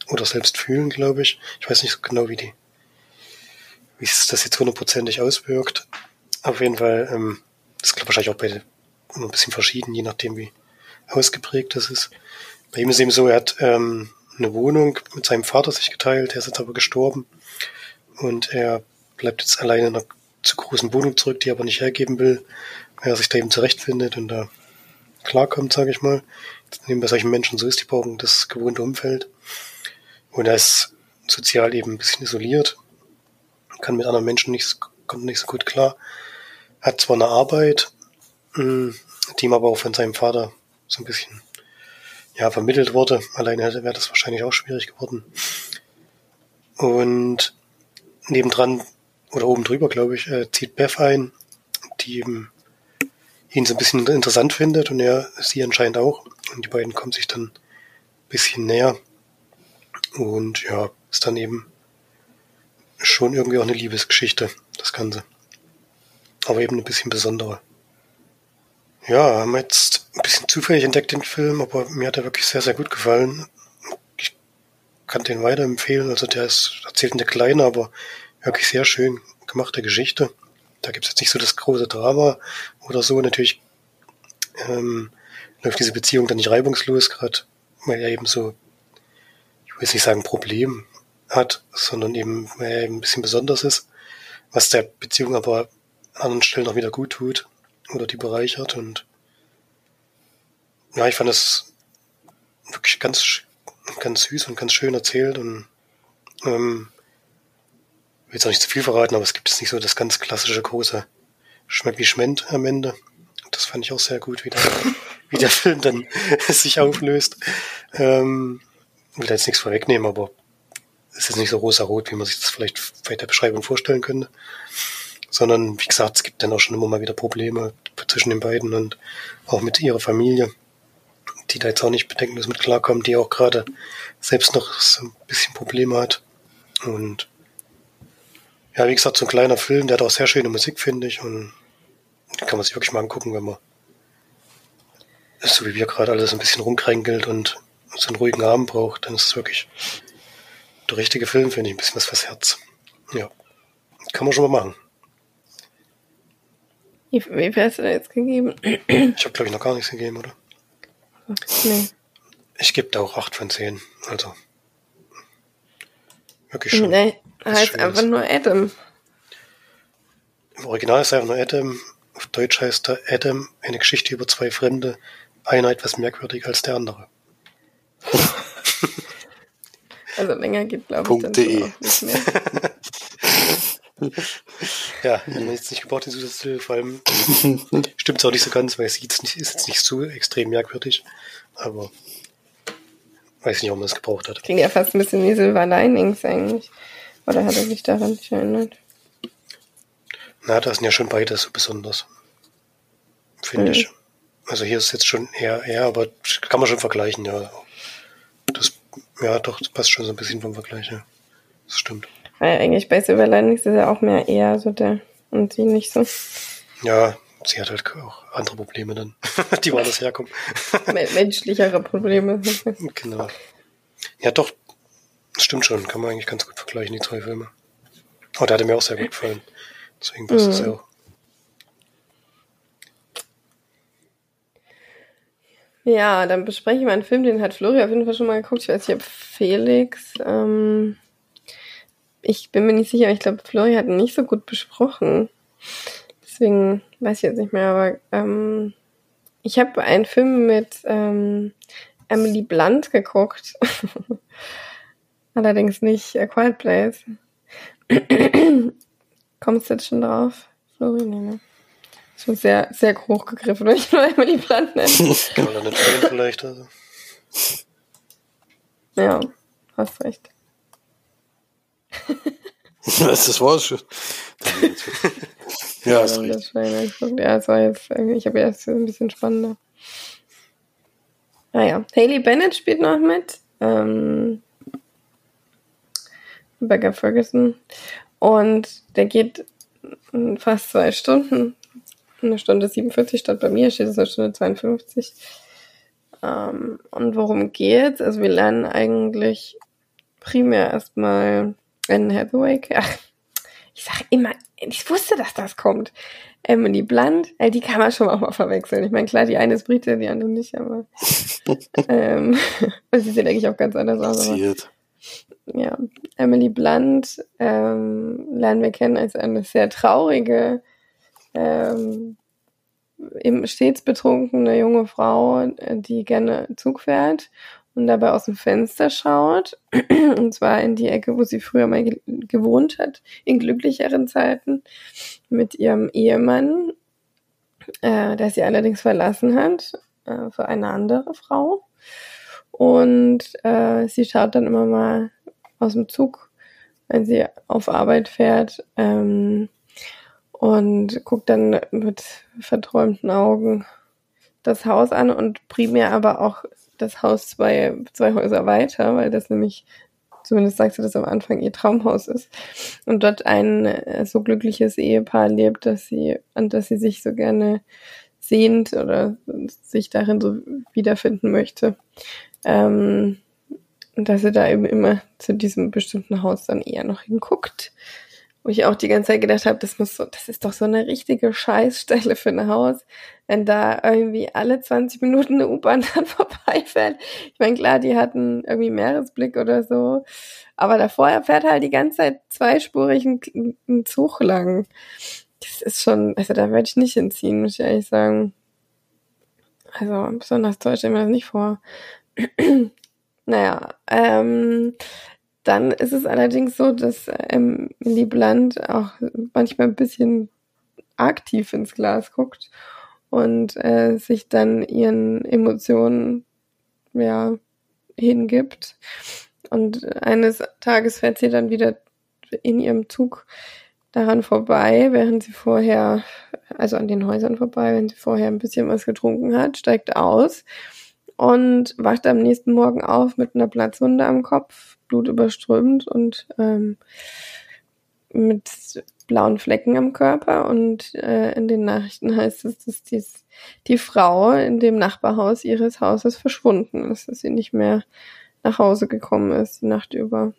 B: oder selbst fühlen, glaube ich. Ich weiß nicht so genau, wie die, wie es das jetzt hundertprozentig auswirkt. Auf jeden Fall, ähm, das glaube wahrscheinlich auch bei ein bisschen verschieden, je nachdem, wie ausgeprägt das ist. Bei ihm ist eben so, er hat ähm, eine Wohnung mit seinem Vater sich geteilt, der ist jetzt aber gestorben und er bleibt jetzt alleine in einer zu großen Wohnung zurück, die er aber nicht hergeben will, weil er sich da eben zurechtfindet und da klarkommt, sage ich mal. Neben bei solchen Menschen so ist, die brauchen das gewohnte Umfeld. Und er ist sozial eben ein bisschen isoliert, kann mit anderen Menschen nicht, kommt nicht so gut klar, hat zwar eine Arbeit, hm, die ihm aber auch von seinem Vater so ein bisschen ja, vermittelt wurde. Alleine wäre das wahrscheinlich auch schwierig geworden. Und nebendran oder oben drüber, glaube ich, äh, zieht Beth ein, die eben ihn so ein bisschen interessant findet und er sie anscheinend auch. Und die beiden kommen sich dann ein bisschen näher. Und ja, ist dann eben schon irgendwie auch eine Liebesgeschichte, das Ganze. Aber eben ein bisschen besondere. Ja, haben wir jetzt ein bisschen zufällig entdeckt den Film, aber mir hat er wirklich sehr, sehr gut gefallen. Ich kann den weiterempfehlen. Also der ist erzählt eine kleine, aber wirklich sehr schön gemachte Geschichte. Da gibt es jetzt nicht so das große Drama oder so. Natürlich ähm, läuft diese Beziehung dann nicht reibungslos, gerade weil er eben so, ich will nicht sagen Problem hat, sondern eben, eben ein bisschen besonders ist, was der Beziehung aber an anderen Stellen auch wieder gut tut oder die bereichert und ja, ich fand das wirklich ganz, ganz süß und ganz schön erzählt und ähm, will jetzt auch nicht zu viel verraten, aber es gibt jetzt nicht so das ganz klassische große Schmeck wie Schmend am Ende. Das fand ich auch sehr gut, wie der, wie der (laughs) Film dann (laughs) sich auflöst. Ähm, will da jetzt nichts vorwegnehmen, aber ist nicht so rosa-rot, wie man sich das vielleicht bei der Beschreibung vorstellen könnte. Sondern, wie gesagt, es gibt dann auch schon immer mal wieder Probleme zwischen den beiden und auch mit ihrer Familie, die da jetzt auch nicht bedenkenlos mit klarkommt, die auch gerade selbst noch so ein bisschen Probleme hat. Und ja, wie gesagt, so ein kleiner Film, der hat auch sehr schöne Musik, finde ich. Und kann man sich wirklich mal angucken, wenn man so wie wir gerade alles ein bisschen rumkränkelt und so einen ruhigen Abend braucht, dann ist es wirklich der richtige Film, finde ich, ein bisschen was fürs Herz. Ja, kann man schon mal machen.
A: Wie, viel hast du da jetzt gegeben?
B: Ich habe, glaube ich, noch gar nichts gegeben, oder? Nee. Ich gebe da auch 8 von 10. Also. Wirklich schon.
A: Nee, heißt einfach nur Adam.
B: Im Original ist er einfach nur Adam. Auf Deutsch heißt er Adam, eine Geschichte über zwei Fremde. Einer etwas merkwürdiger als der andere. (laughs)
A: also länger geht, glaube ich, dann nicht mehr. (laughs)
B: ja, wenn man jetzt nicht gebraucht den Zusatztitel, vor allem stimmt es auch nicht so ganz, weil es ist, nicht, ist jetzt nicht so extrem merkwürdig, aber weiß nicht, ob man es gebraucht hat.
A: Klingt ja fast ein bisschen wie Silver Linings eigentlich. Oder hat er sich daran nicht erinnert?
B: Na, da sind ja schon beide so besonders. Finde
A: Mhm.
B: ich. Also hier ist jetzt schon eher, eher, aber kann man schon vergleichen, ja. Das, ja, doch, das passt schon so ein bisschen vom Vergleich, ja. Das stimmt.
A: Weil eigentlich bei Silver Linings ist er auch mehr eher so der und sie nicht so.
B: Ja, sie hat halt auch andere Probleme dann, (laughs) die woanders herkommen. (laughs)
A: Men- Menschlichere Probleme. (laughs)
B: Genau. Ja, doch, das stimmt schon. Kann man eigentlich ganz gut vergleichen, die zwei Filme. Aber der hat mir auch sehr gut gefallen. Deswegen passt das
A: Mhm.
B: ja auch.
A: Ja, dann bespreche ich mal einen Film, den hat Flori auf jeden Fall schon mal geguckt. Ich weiß nicht, ob Felix. Ähm, ich bin mir nicht sicher, aber ich glaube, Flori hat ihn nicht so gut besprochen. Deswegen weiß ich jetzt nicht mehr, aber ähm, ich habe einen Film mit ähm, Emily Blunt geguckt. (laughs) Allerdings nicht A Quiet Place. (clears throat) Kommst du jetzt schon drauf? Flori, nee, ne? Schon sehr, sehr hochgegriffen, wenn ich nur Emily Blunt nenne.
B: Oder eine Train vielleicht. Also.
A: Ja, hast recht. (laughs)
C: Das war's schon. ja,
A: das Schwein angeguckt. Ja, es war jetzt, ich habe jetzt ein bisschen spannender. Naja, Haley Bennett spielt noch mit. Ähm, Rebecca Ferguson. Und der geht fast zwei Stunden. Eine Stunde 47 statt bei mir steht es eine Stunde 52. Ähm, und worum geht's? Also wir lernen eigentlich primär erstmal Anne Hathaway. Ach, ich sag immer, ich wusste, dass das kommt. Emily Blunt, äh, die kann man schon auch mal verwechseln. Ich meine, klar, die eine ist Brite, die andere nicht, aber (laughs) ähm, sie sieht eigentlich auch ganz anders aus. Aber,
C: Passiert.
A: ja, Emily Blunt ähm, lernen wir kennen als eine sehr traurige, ähm, stets betrunkene junge Frau, die gerne Zug fährt und dabei aus dem Fenster schaut. (clears throat) und zwar in die Ecke, wo sie früher mal ge gewohnt hat, in glücklicheren Zeiten, mit ihrem Ehemann, äh, der sie allerdings verlassen hat, äh, für eine andere Frau. Und äh, sie schaut dann immer mal aus dem Zug, wenn sie auf Arbeit fährt, ähm, und guckt dann mit verträumten Augen das Haus an und primär aber auch das Haus zwei, zwei Häuser weiter, weil das nämlich, zumindest sagt sie das am Anfang, ihr Traumhaus ist. Und dort ein äh, so glückliches Ehepaar lebt, dass sie, an das sie sich so gerne sehnt oder sich darin so wiederfinden möchte. Ähm, dass sie da eben immer zu diesem bestimmten Haus dann eher noch hinguckt. Wo ich auch die ganze Zeit gedacht habe, das muss so, das ist doch so eine richtige Scheißstelle für ein Haus, wenn da irgendwie alle 20 Minuten eine U-Bahn (laughs) dann vorbeifährt. Ich meine, klar, die hatten irgendwie Meeresblick oder so, aber davor fährt halt die ganze Zeit zweispurig ein, ein Zug lang. Das ist schon, also da werde ich nicht hinziehen, muss ich ehrlich sagen. Also besonders toll stelle ich mir das nicht vor. (clears throat) naja, ähm, dann ist es allerdings so, dass ähm, Blunt auch manchmal ein bisschen aktiv ins Glas guckt und äh, sich dann ihren Emotionen ja hingibt. Und eines Tages fährt sie dann wieder in ihrem Zug daran vorbei, während sie vorher, also an den Häusern vorbei, wenn sie vorher ein bisschen was getrunken hat, steigt aus und wacht am nächsten Morgen auf mit einer Platzwunde am Kopf, blutüberströmt und ähm, mit blauen Flecken am Körper. Und äh, in den Nachrichten heißt es, dass dies, die Frau in dem Nachbarhaus ihres Hauses verschwunden ist, dass sie nicht mehr nach Hause gekommen ist die Nacht über.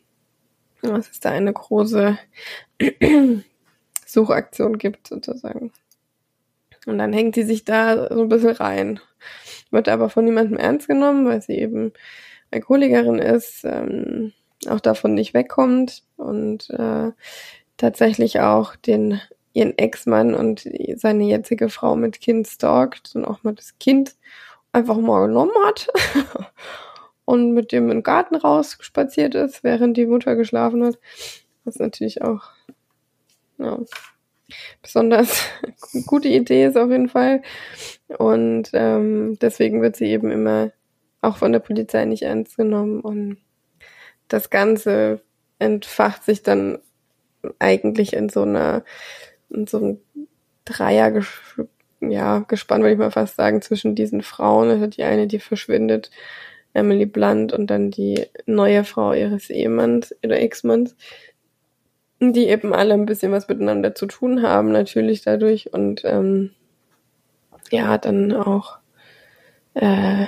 A: Dass es da eine große (clears throat) Suchaktion gibt, sozusagen. Und dann hängt sie sich da so ein bisschen rein wird aber von niemandem ernst genommen, weil sie eben Alkoholikerin ist, ähm, auch davon nicht wegkommt und äh, tatsächlich auch den ihren Ex-Mann und seine jetzige Frau mit Kind stalkt und auch mal das Kind einfach mal genommen hat (laughs) und mit dem im Garten rausspaziert ist, während die Mutter geschlafen hat. Was natürlich auch ja, besonders (laughs) gute Idee ist auf jeden Fall. Und ähm, deswegen wird sie eben immer auch von der Polizei nicht ernst genommen. Und das Ganze entfacht sich dann eigentlich in so einer, in so einem Dreier, ja, gespannt würde ich mal fast sagen, zwischen diesen Frauen. Also die eine, die verschwindet, Emily Blunt, und dann die neue Frau ihres Ehemanns oder Ex-Manns, die eben alle ein bisschen was miteinander zu tun haben, natürlich dadurch. Und ähm, ja, dann auch äh,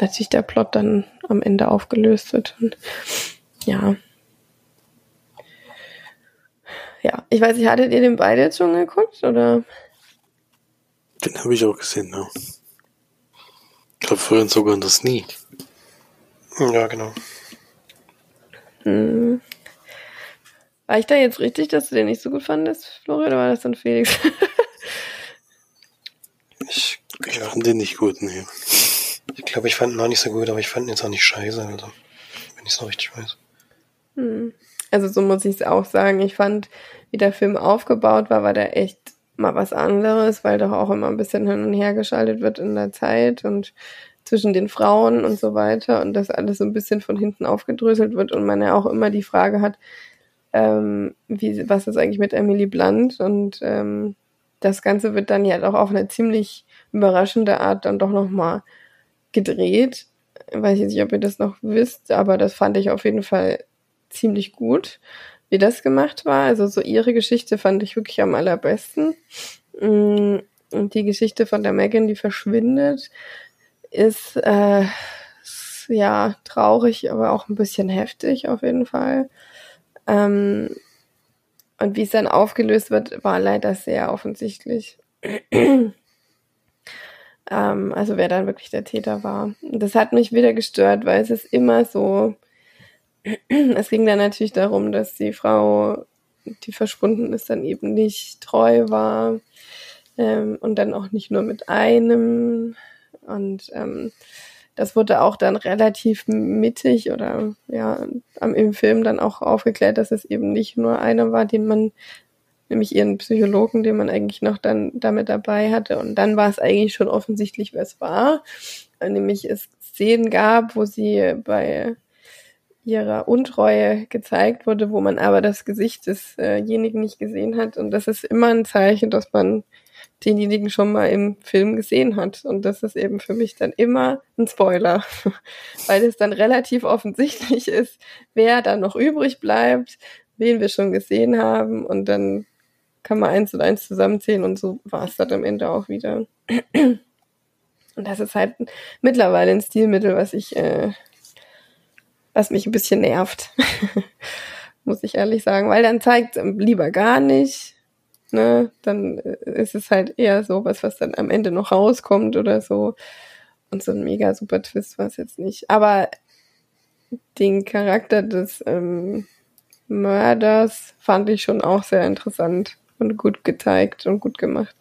A: natürlich der Plot dann am Ende aufgelöst wird. Und ja. Ja, ich weiß nicht, hattet ihr den beide jetzt schon geguckt, oder?
C: Den habe ich auch gesehen, ja. Ich glaube, vorhin sogar in das nie.
B: Ja, genau.
A: Hm. War ich da jetzt richtig, dass du den nicht so gut fandest, Florian, oder war das dann Felix? (laughs)
C: ich, ich fand den nicht gut, nee.
B: Ich glaube, ich fand ihn auch nicht so gut, aber ich fand ihn jetzt auch nicht scheiße, also, wenn ich es noch richtig weiß.
A: Hm. Also so muss ich es auch sagen. Ich fand, wie der Film aufgebaut war, war der echt mal was anderes, weil doch auch immer ein bisschen hin und her geschaltet wird in der Zeit und zwischen den Frauen und so weiter und das alles so ein bisschen von hinten aufgedröselt wird und man ja auch immer die Frage hat, ähm, wie, was ist eigentlich mit Emily Blunt und ähm, das Ganze wird dann ja doch auf eine ziemlich überraschende Art dann doch nochmal gedreht. Ich weiß nicht, ob ihr das noch wisst, aber das fand ich auf jeden Fall ziemlich gut, wie das gemacht war. Also so ihre Geschichte fand ich wirklich am allerbesten. Mm, und die Geschichte von der Megan, die verschwindet, ist äh, ja traurig, aber auch ein bisschen heftig auf jeden Fall. Ähm, und wie es dann aufgelöst wird, war leider sehr offensichtlich. (clears throat) ähm, also wer dann wirklich der Täter war. Das hat mich wieder gestört, weil es ist immer so. (clears throat) es ging dann natürlich darum, dass die Frau, die verschwunden ist, dann eben nicht treu war. Ähm, und dann auch nicht nur mit einem. Und ähm, das wurde auch dann relativ mittig oder ja, im Film dann auch aufgeklärt, dass es eben nicht nur einer war, den man, nämlich ihren Psychologen, den man eigentlich noch dann damit dabei hatte. Und dann war es eigentlich schon offensichtlich, wer es war. Nämlich es Szenen gab, wo sie bei ihrer Untreue gezeigt wurde, wo man aber das Gesicht desjenigen nicht gesehen hat. Und das ist immer ein Zeichen, dass man denjenigen schon mal im Film gesehen hat. Und das ist eben für mich dann immer ein Spoiler, (laughs) weil es dann relativ offensichtlich ist, wer da noch übrig bleibt, wen wir schon gesehen haben. Und dann kann man eins und eins zusammenzählen und so war es dann am Ende auch wieder. Und das ist halt mittlerweile ein Stilmittel, was ich, äh, was mich ein bisschen nervt, (laughs) muss ich ehrlich sagen, weil dann zeigt lieber gar nicht, ne, dann äh, ist es halt eher so was, was dann am Ende noch rauskommt oder so. Und so ein mega super Twist war es jetzt nicht. Aber den Charakter des ähm, Mörders fand ich schon auch sehr interessant und gut gezeigt und gut gemacht.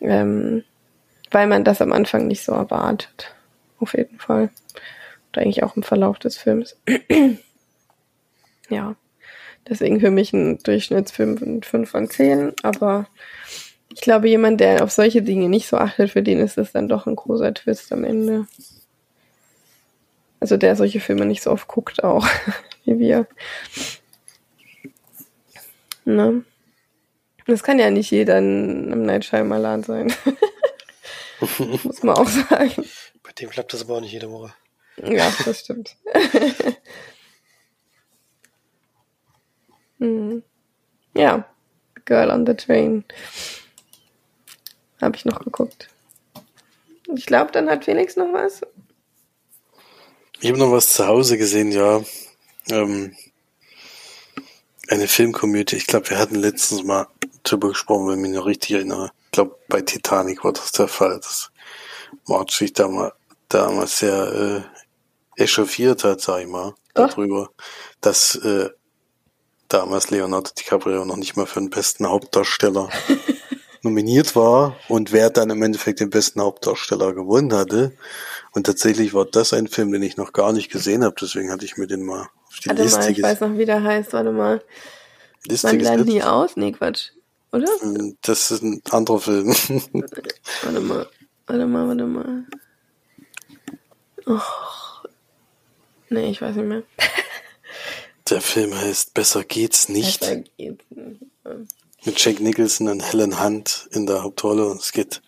A: Ähm, weil man das am Anfang nicht so erwartet. Auf jeden Fall. Und eigentlich auch im Verlauf des Films. (clears throat) ja. Deswegen für mich ein Durchschnittsfilm 5 von 10, aber ich glaube, jemand, der auf solche Dinge nicht so achtet, für den ist es dann doch ein großer Twist am Ende. Also der solche Filme nicht so oft guckt auch, (laughs) wie wir. Ne? Das kann ja nicht jeder ein Night Shyamalan sein. (laughs) Muss man auch sagen.
B: Bei dem klappt das aber auch nicht jede Woche.
A: Ja, das stimmt. (laughs) hm. Ja, Girl on the Train. Habe ich noch geguckt. Ich glaube, dann hat Felix noch was.
C: Ich habe noch was zu Hause gesehen, ja. Ähm, eine Filmkomödie. Ich glaube, wir hatten letztens mal drüber gesprochen, wenn ich mich noch richtig erinnere glaube, bei Titanic war das der Fall, dass Marge sich damals, damals sehr äh, echauffiert hat, sag ich mal, Ach. darüber, dass äh, damals Leonardo DiCaprio noch nicht mal für den besten Hauptdarsteller (laughs) nominiert war und wer dann im Endeffekt den besten Hauptdarsteller gewonnen hatte. Und tatsächlich war das ein Film, den ich noch gar nicht gesehen habe, deswegen hatte ich mir den mal
A: auf die Warte Liste mal, ich weiß noch, wie der heißt, warte mal. Liste Man lernt nie aus? Nee, Quatsch oder?
C: Das ist ein anderer Film. (laughs)
A: warte mal, warte mal, warte mal. Oh. Nee, ich weiß nicht mehr. (laughs)
C: Der Film heißt Besser geht's nicht. Besser geht's nicht. Mit Jack Nicholson und Helen Hunt in der Hauptrolle und es geht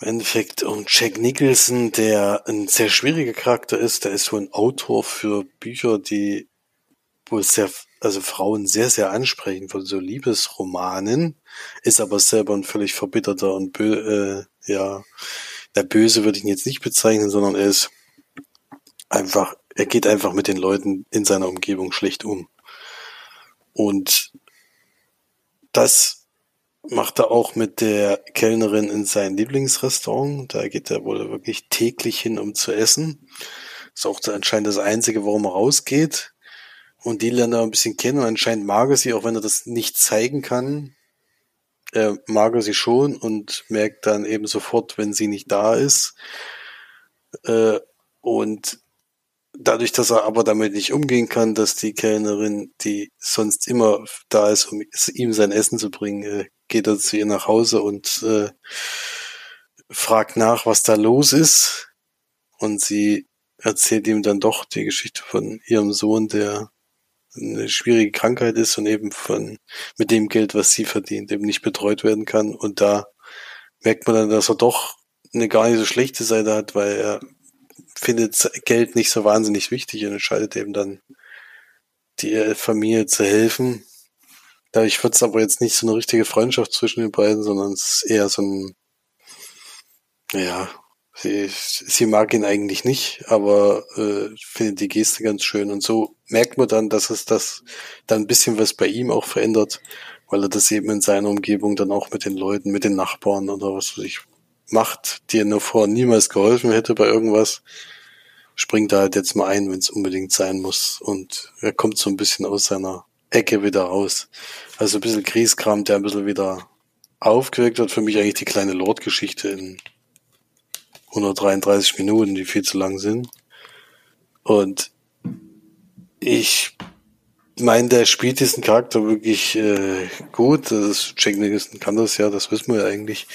C: im Endeffekt um Jack Nicholson, der ein sehr schwieriger Charakter ist. Der ist so ein Autor für Bücher, die wohl sehr also Frauen sehr, sehr ansprechend von so Liebesromanen, ist aber selber ein völlig verbitterter und bö äh, ja, der Böse würde ich ihn jetzt nicht bezeichnen, sondern er ist einfach, er geht einfach mit den Leuten in seiner Umgebung schlecht um. Und das macht er auch mit der Kellnerin in sein Lieblingsrestaurant. Da geht er wohl wirklich täglich hin, um zu essen. Ist auch anscheinend das Einzige, warum er rausgeht. Und die lernt er ein bisschen kennen und anscheinend mag er sie, auch wenn er das nicht zeigen kann. Er mag er sie schon und merkt dann eben sofort, wenn sie nicht da ist. Äh, und dadurch, dass er aber damit nicht umgehen kann, dass die Kellnerin, die sonst immer da ist, um ihm sein Essen zu bringen, äh, geht er zu ihr nach Hause und äh, fragt nach, was da los ist. Und sie erzählt ihm dann doch die Geschichte von ihrem Sohn, der eine schwierige Krankheit ist und eben von mit dem Geld, was sie verdient, eben nicht betreut werden kann. Und da merkt man dann, dass er doch eine gar nicht so schlechte Seite hat, weil er findet Geld nicht so wahnsinnig wichtig und entscheidet eben dann, die Familie zu helfen. Dadurch wird es aber jetzt nicht so eine richtige Freundschaft zwischen den beiden, sondern es ist eher so ein, ja, Sie, sie mag ihn eigentlich nicht, aber äh, findet die Geste ganz schön. Und so merkt man dann, dass es das dann ein bisschen was bei ihm auch verändert, weil er das eben in seiner Umgebung dann auch mit den Leuten, mit den Nachbarn oder was weiß ich macht, die er vorher niemals geholfen hätte bei irgendwas, springt er halt jetzt mal ein, wenn es unbedingt sein muss. Und er kommt so ein bisschen aus seiner Ecke wieder raus. Also ein bisschen Kriegskram, der ein bisschen wieder aufgeweckt wird. Für mich eigentlich die kleine Lord-Geschichte in 133 Minuten, die viel zu lang sind. Und ich meine, der spielt diesen Charakter wirklich äh, gut. Das ist, Jack Nicholson kann das ja, das wissen wir ja eigentlich.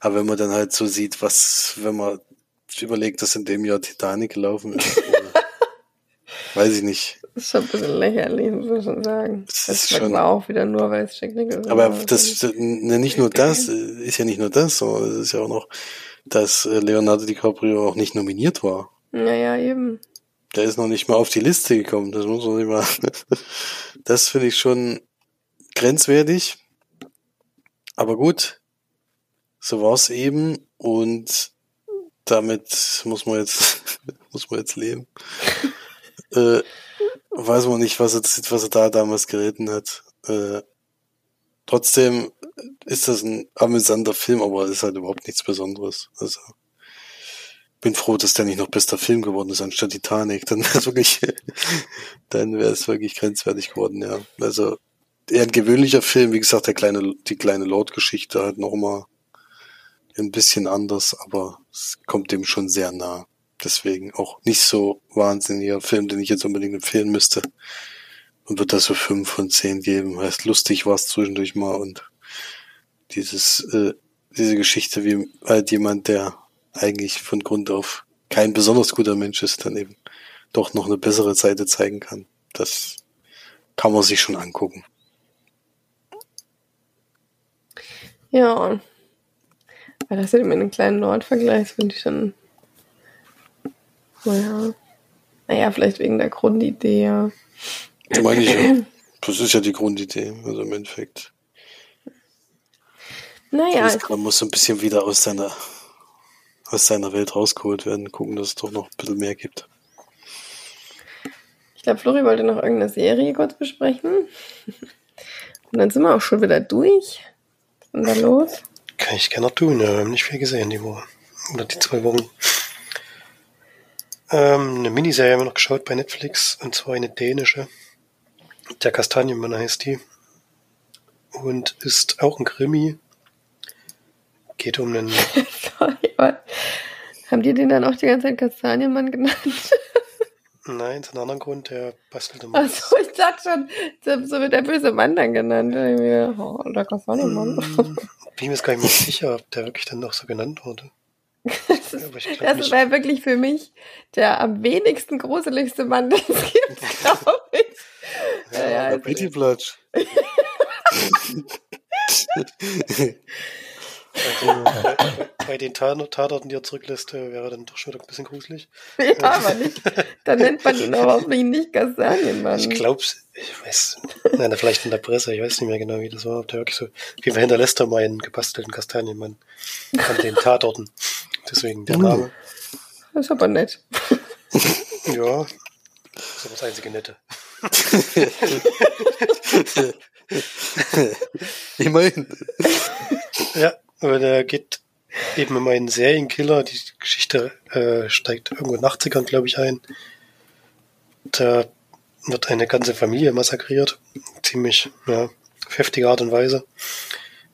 C: Aber wenn man dann halt so sieht, was, wenn man überlegt, dass in dem Jahr Titanic gelaufen ist, (laughs) äh, weiß ich nicht.
A: Das ist schon ein bisschen lächerlich, muss man schon sagen. Das, das ist schon auch wieder nur, weil es Jack Nicholson
C: Aber das, ne, nicht nur das, äh, ist ja nicht nur das, sondern es ist ja auch noch, dass äh, Leonardo DiCaprio auch nicht nominiert war.
A: Naja, eben.
C: Der ist noch nicht mal auf die Liste gekommen. Das muss man nicht mal. (laughs) Das finde ich schon grenzwertig. Aber gut, so war es eben und damit muss man jetzt (laughs) muss man jetzt leben. (laughs) äh, weiß man nicht, was er, was er da damals geritten hat. Äh, trotzdem ist das ein amüsanter Film, aber es ist halt überhaupt nichts Besonderes. Also bin froh, dass der nicht noch bester Film geworden ist anstatt Titanic. Dann wäre es wirklich, (laughs) dann wäre es wirklich grenzwertig geworden, ja. Also eher ein gewöhnlicher Film, wie gesagt, der kleine, die kleine Lord-Geschichte halt noch mal ein bisschen anders, aber es kommt dem schon sehr nah. Deswegen auch nicht so wahnsinniger Film, den ich jetzt unbedingt empfehlen müsste. Und wird das so fünf von zehn geben. Heißt, lustig war es zwischendurch mal und dieses, äh, diese Geschichte wie halt jemand, der eigentlich von Grund auf kein besonders guter Mensch ist, dann eben doch noch eine bessere Seite zeigen kann. Das kann man sich schon angucken.
A: Ja, weil das mit einem kleinen Nordvergleich finde ich schon. Naja. Naja, vielleicht wegen der Grundidee, ja.
C: Das meine ich ja. (clears throat) Das ist ja die Grundidee, also im Endeffekt.
A: Naja.
C: Man muss so ein bisschen wieder aus seiner aus seiner Welt rausgeholt werden, gucken, dass es doch noch ein bisschen mehr gibt.
A: Ich glaube, Flori wollte noch irgendeine Serie kurz besprechen. (laughs) Und dann sind wir auch schon wieder durch. Was ist denn da los?
B: Kann ich gerne tun, ja. Wir haben nicht viel gesehen die Woche. Oder die zwei Wochen. Ähm, eine Miniserie haben wir noch geschaut bei Netflix, und zwar eine dänische. Der Kastanienmann heißt die. Und ist auch ein Krimi. Geht um einen. (laughs)
A: Sorry, haben die den dann auch die ganze Zeit Kastanienmann genannt? (laughs)
B: Nein, ist ein anderer Grund, der bastelt immer.
A: Achso, ich dachte schon, so wird der böse Mann dann genannt. Oh, der Kastanienmann.
B: Mm, bin mir jetzt gar nicht mehr sicher, ob der wirklich dann noch so genannt wurde. (laughs)
A: das ist, das wäre wirklich für mich der am wenigsten gruseligste Mann, den es gibt, glaube ich.
C: Ja, ja, ja Beauty Blutsch.
B: Bei, bei den Tatorten, die er zurücklässt, äh, wäre dann doch schon ein bisschen gruselig.
A: Ja, aber nicht. Dann nennt man ihn aber auch nicht Kastanienmann.
B: Ich glaub's, ich weiß, nein, vielleicht in der Presse, ich weiß nicht mehr genau, wie das war, ob der wirklich so, wie jeden hinterlässt er mal einen gebastelten Kastanienmann an den Tatorten. Deswegen der Name.
A: Das ist aber nett.
B: Ja, das ist aber das einzige Nette. (laughs)
C: Immerhin.
B: Ja, aber der geht eben immer einen Serienkiller. Die Geschichte äh, steigt irgendwo in den 80ern, glaube ich, ein. Da wird eine ganze Familie massakriert. Ziemlich ja, heftige Art und Weise.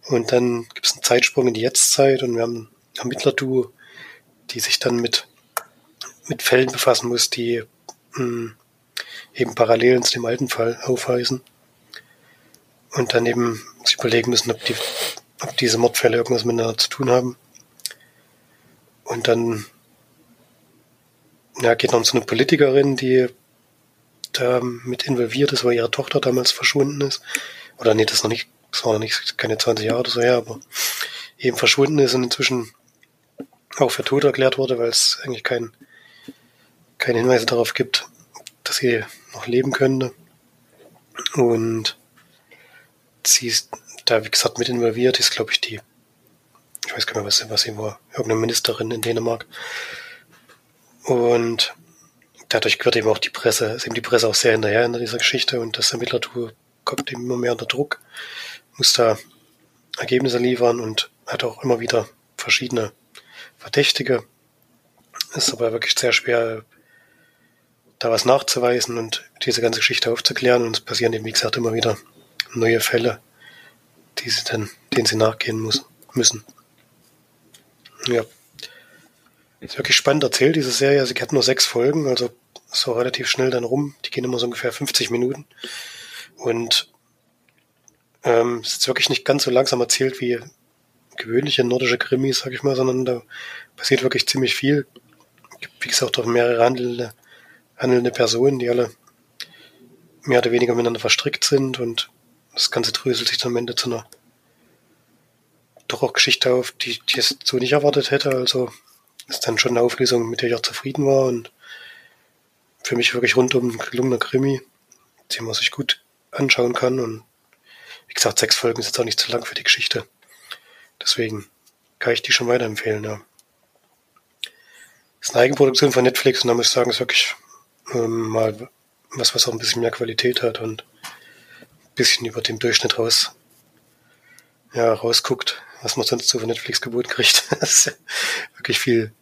B: Und dann gibt es einen Zeitsprung in die Jetztzeit und wir haben ein Ermittler-Duo, die sich dann mit, mit Fällen befassen muss, die mh, hm, eben Parallelen zu dem alten Fall aufweisen. Und dann eben sich überlegen müssen, ob die ob diese Mordfälle irgendwas miteinander zu tun haben. Und dann ja, geht noch um so eine Politikerin, die da mit involviert ist, weil ihre Tochter damals verschwunden ist. Oder nee, das ist noch nicht, das war noch nicht keine 20 Jahre oder so her, aber eben verschwunden ist und inzwischen auch für tot erklärt wurde, weil es eigentlich kein, keine Hinweise darauf gibt, dass sie noch leben könnte. Und sie ist da, wie gesagt, mit involviert ist, glaube ich, die, ich weiß gar nicht mehr, was, was sie war, irgendeine Ministerin in Dänemark. Und dadurch wird eben auch die Presse, ist eben die Presse auch sehr hinterher in dieser Geschichte und das Ermittlertour kommt eben immer mehr unter Druck, muss da Ergebnisse liefern und hat auch immer wieder verschiedene Verdächtige. Ist aber wirklich sehr schwer, da was nachzuweisen und diese ganze Geschichte aufzuklären. Und es passieren eben, wie gesagt, immer wieder neue Fälle, die sie dann, denen sie nachgehen muss, müssen. Ja. Ist wirklich spannend erzählt, diese Serie. Sie hat nur sechs Folgen, also so relativ schnell dann rum. Die gehen immer so ungefähr 50 Minuten. Und ähm, es ist wirklich nicht ganz so langsam erzählt wie gewöhnliche nordische Krimis, sag ich mal, sondern da passiert wirklich ziemlich viel. Wie gesagt, auch mehrere handelnde, handelnde Personen, die alle mehr oder weniger miteinander verstrickt sind und das Ganze dröselt sich dann am Ende zu einer doch auch Geschichte auf, die, ich so nicht erwartet hätte. Also ist dann schon eine Auflösung, mit der ich auch zufrieden war und für mich wirklich rundum ein gelungener Krimi, den man sich gut anschauen kann und wie gesagt, sechs Folgen ist jetzt auch nicht zu lang für die Geschichte. Deswegen kann ich die schon weiterempfehlen, ja. Das ist eine Eigenproduktion von Netflix und da muss ich sagen, ist wirklich ähm, mal was, was auch ein bisschen mehr Qualität hat und ein bisschen über dem Durchschnitt raus, ja, rausguckt, was man sonst so von Netflix geboten kriegt. (laughs) das ist wirklich viel,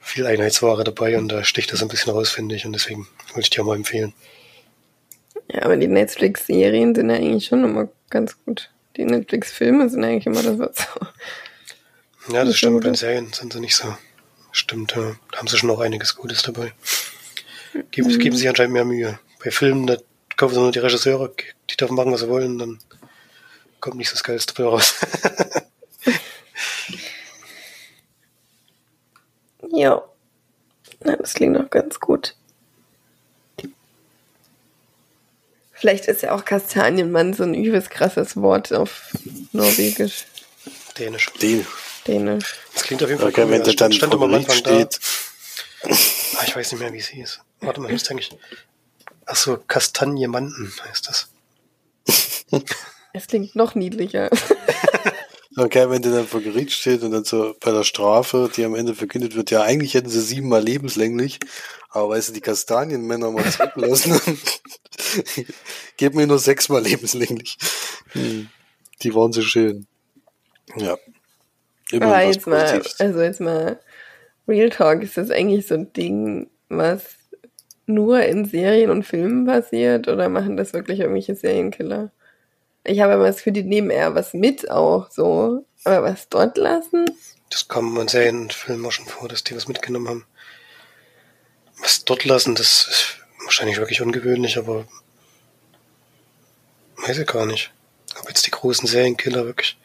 B: viel Einheitsware dabei und da sticht das ein bisschen raus, finde ich, und deswegen wollte ich dir auch mal empfehlen.
A: Ja, aber die Netflix-Serien sind ja eigentlich schon immer ganz gut. Die Netflix-Filme sind eigentlich immer das, was
B: so. Ja, das (laughs) stimmt. Bei den Serien sind sie nicht so. Stimmt, ja. Da haben sie schon noch einiges Gutes dabei. Geben, mhm. geben sich anscheinend mehr Mühe. Bei Filmen, da kaufen sie nur die Regisseure, die dürfen machen, was sie wollen, dann kommt nicht so das Geilste dabei raus. (laughs)
A: ja. ja. Das klingt doch ganz gut. Vielleicht ist ja auch Kastanienmann so ein übelst krasses Wort auf Norwegisch.
B: Dänisch.
C: Dänisch.
A: Dänisch.
B: Das klingt auf jeden Fall
C: okay, cool. Wenn das stand, stand am Anfang steht.
B: Da. Ah, ich weiß nicht mehr, wie es hieß. Warte mal, jetzt denke ich. Achso, Kastanjemanden heißt das. (laughs)
A: Es klingt noch niedlicher. (laughs)
C: Okay, wenn der dann vor Gericht steht und dann so bei der Strafe, die am Ende verkündet wird, ja, eigentlich hätten sie siebenmal lebenslänglich, aber weil sie die Kastanienmänner mal zurücklassen haben, (laughs) geben mir nur sechsmal lebenslänglich. Hm. Die waren so schön. Ja.
A: Immer aber jetzt mal, also jetzt mal, Real Talk, ist das eigentlich so ein Ding, was nur in Serien und Filmen passiert oder machen das wirklich irgendwelche Serienkiller? Ich habe immer das Gefühl, die nehmen eher was mit auch so. Aber was dort lassen?
B: Das kommt man sehr in Filmen auch schon vor, dass die was mitgenommen haben. Was dort lassen, das ist wahrscheinlich wirklich ungewöhnlich, aber weiß ich gar nicht. Ob jetzt die großen Serienkiller wirklich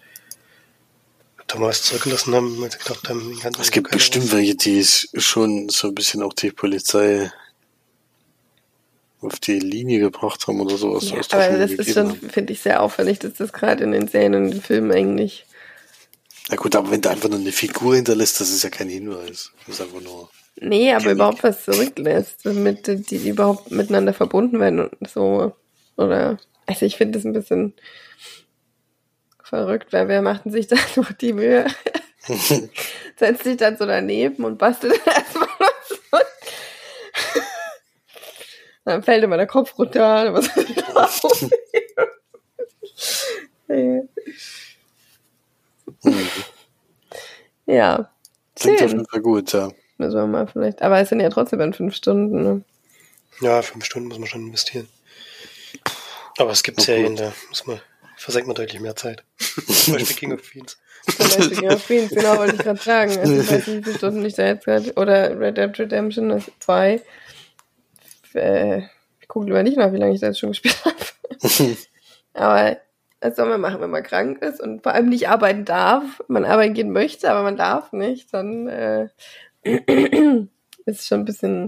B: damals zurückgelassen haben, weil sie gedacht haben,
C: Es gibt bestimmt welche, die es schon so ein bisschen auch die Polizei auf die Linie gebracht haben oder sowas.
A: Ja, aber das ist schon, finde ich, sehr auffällig, dass das gerade in den Serien und den Filmen eigentlich.
C: Na gut, aber wenn du einfach nur eine Figur hinterlässt, das ist ja kein Hinweis. Das ist einfach nur.
A: Nee, aber überhaupt was zurücklässt, damit die, die überhaupt miteinander verbunden werden und so. Oder, also ich finde das ein bisschen verrückt, weil wer machten sich (laughs) da noch die Mühe? (laughs) Setzt sich dann so daneben und bastelt (laughs) erstmal was. Dann fällt immer der Kopf runter. Was (laughs) ja.
C: Klingt auf jeden Fall gut, ja.
A: Müssen wir mal vielleicht. Aber es sind ja trotzdem dann fünf Stunden, ne?
B: Ja, fünf Stunden muss man schon investieren. Aber es gibt Serien, da muss man, versenkt man deutlich mehr Zeit. (laughs) Zum Beispiel King of Queens.
A: Zum Beispiel King of Queens, genau, wollte ich gerade sagen. Also ich weiß nicht, wie viele Stunden ich da jetzt gerade. Oder Red Dead Redemption, das zwei äh, ich gucke lieber nicht nach, wie lange ich das schon gespielt habe. (laughs) aber das soll man machen, wenn man krank ist und vor allem nicht arbeiten darf. Man arbeiten gehen möchte, aber man darf nicht. Dann äh, (clears throat) ist schon ein bisschen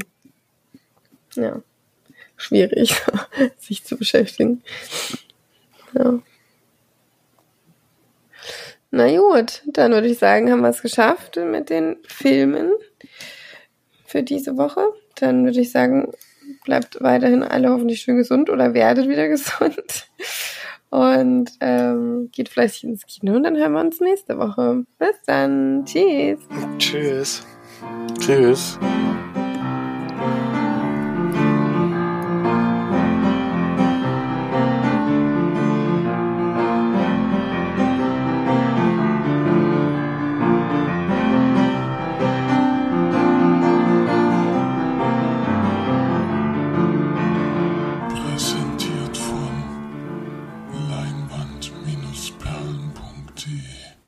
A: ja, schwierig, (laughs) sich zu beschäftigen. Ja. Na gut, dann würde ich sagen, haben wir es geschafft mit den Filmen für diese Woche. Dann würde ich sagen, bleibt weiterhin alle hoffentlich schön gesund oder werdet wieder gesund. Und ähm, geht fleißig ins Kino und dann hören wir uns nächste Woche. Bis dann. Tschüss.
B: Tschüss.
C: Tschüss.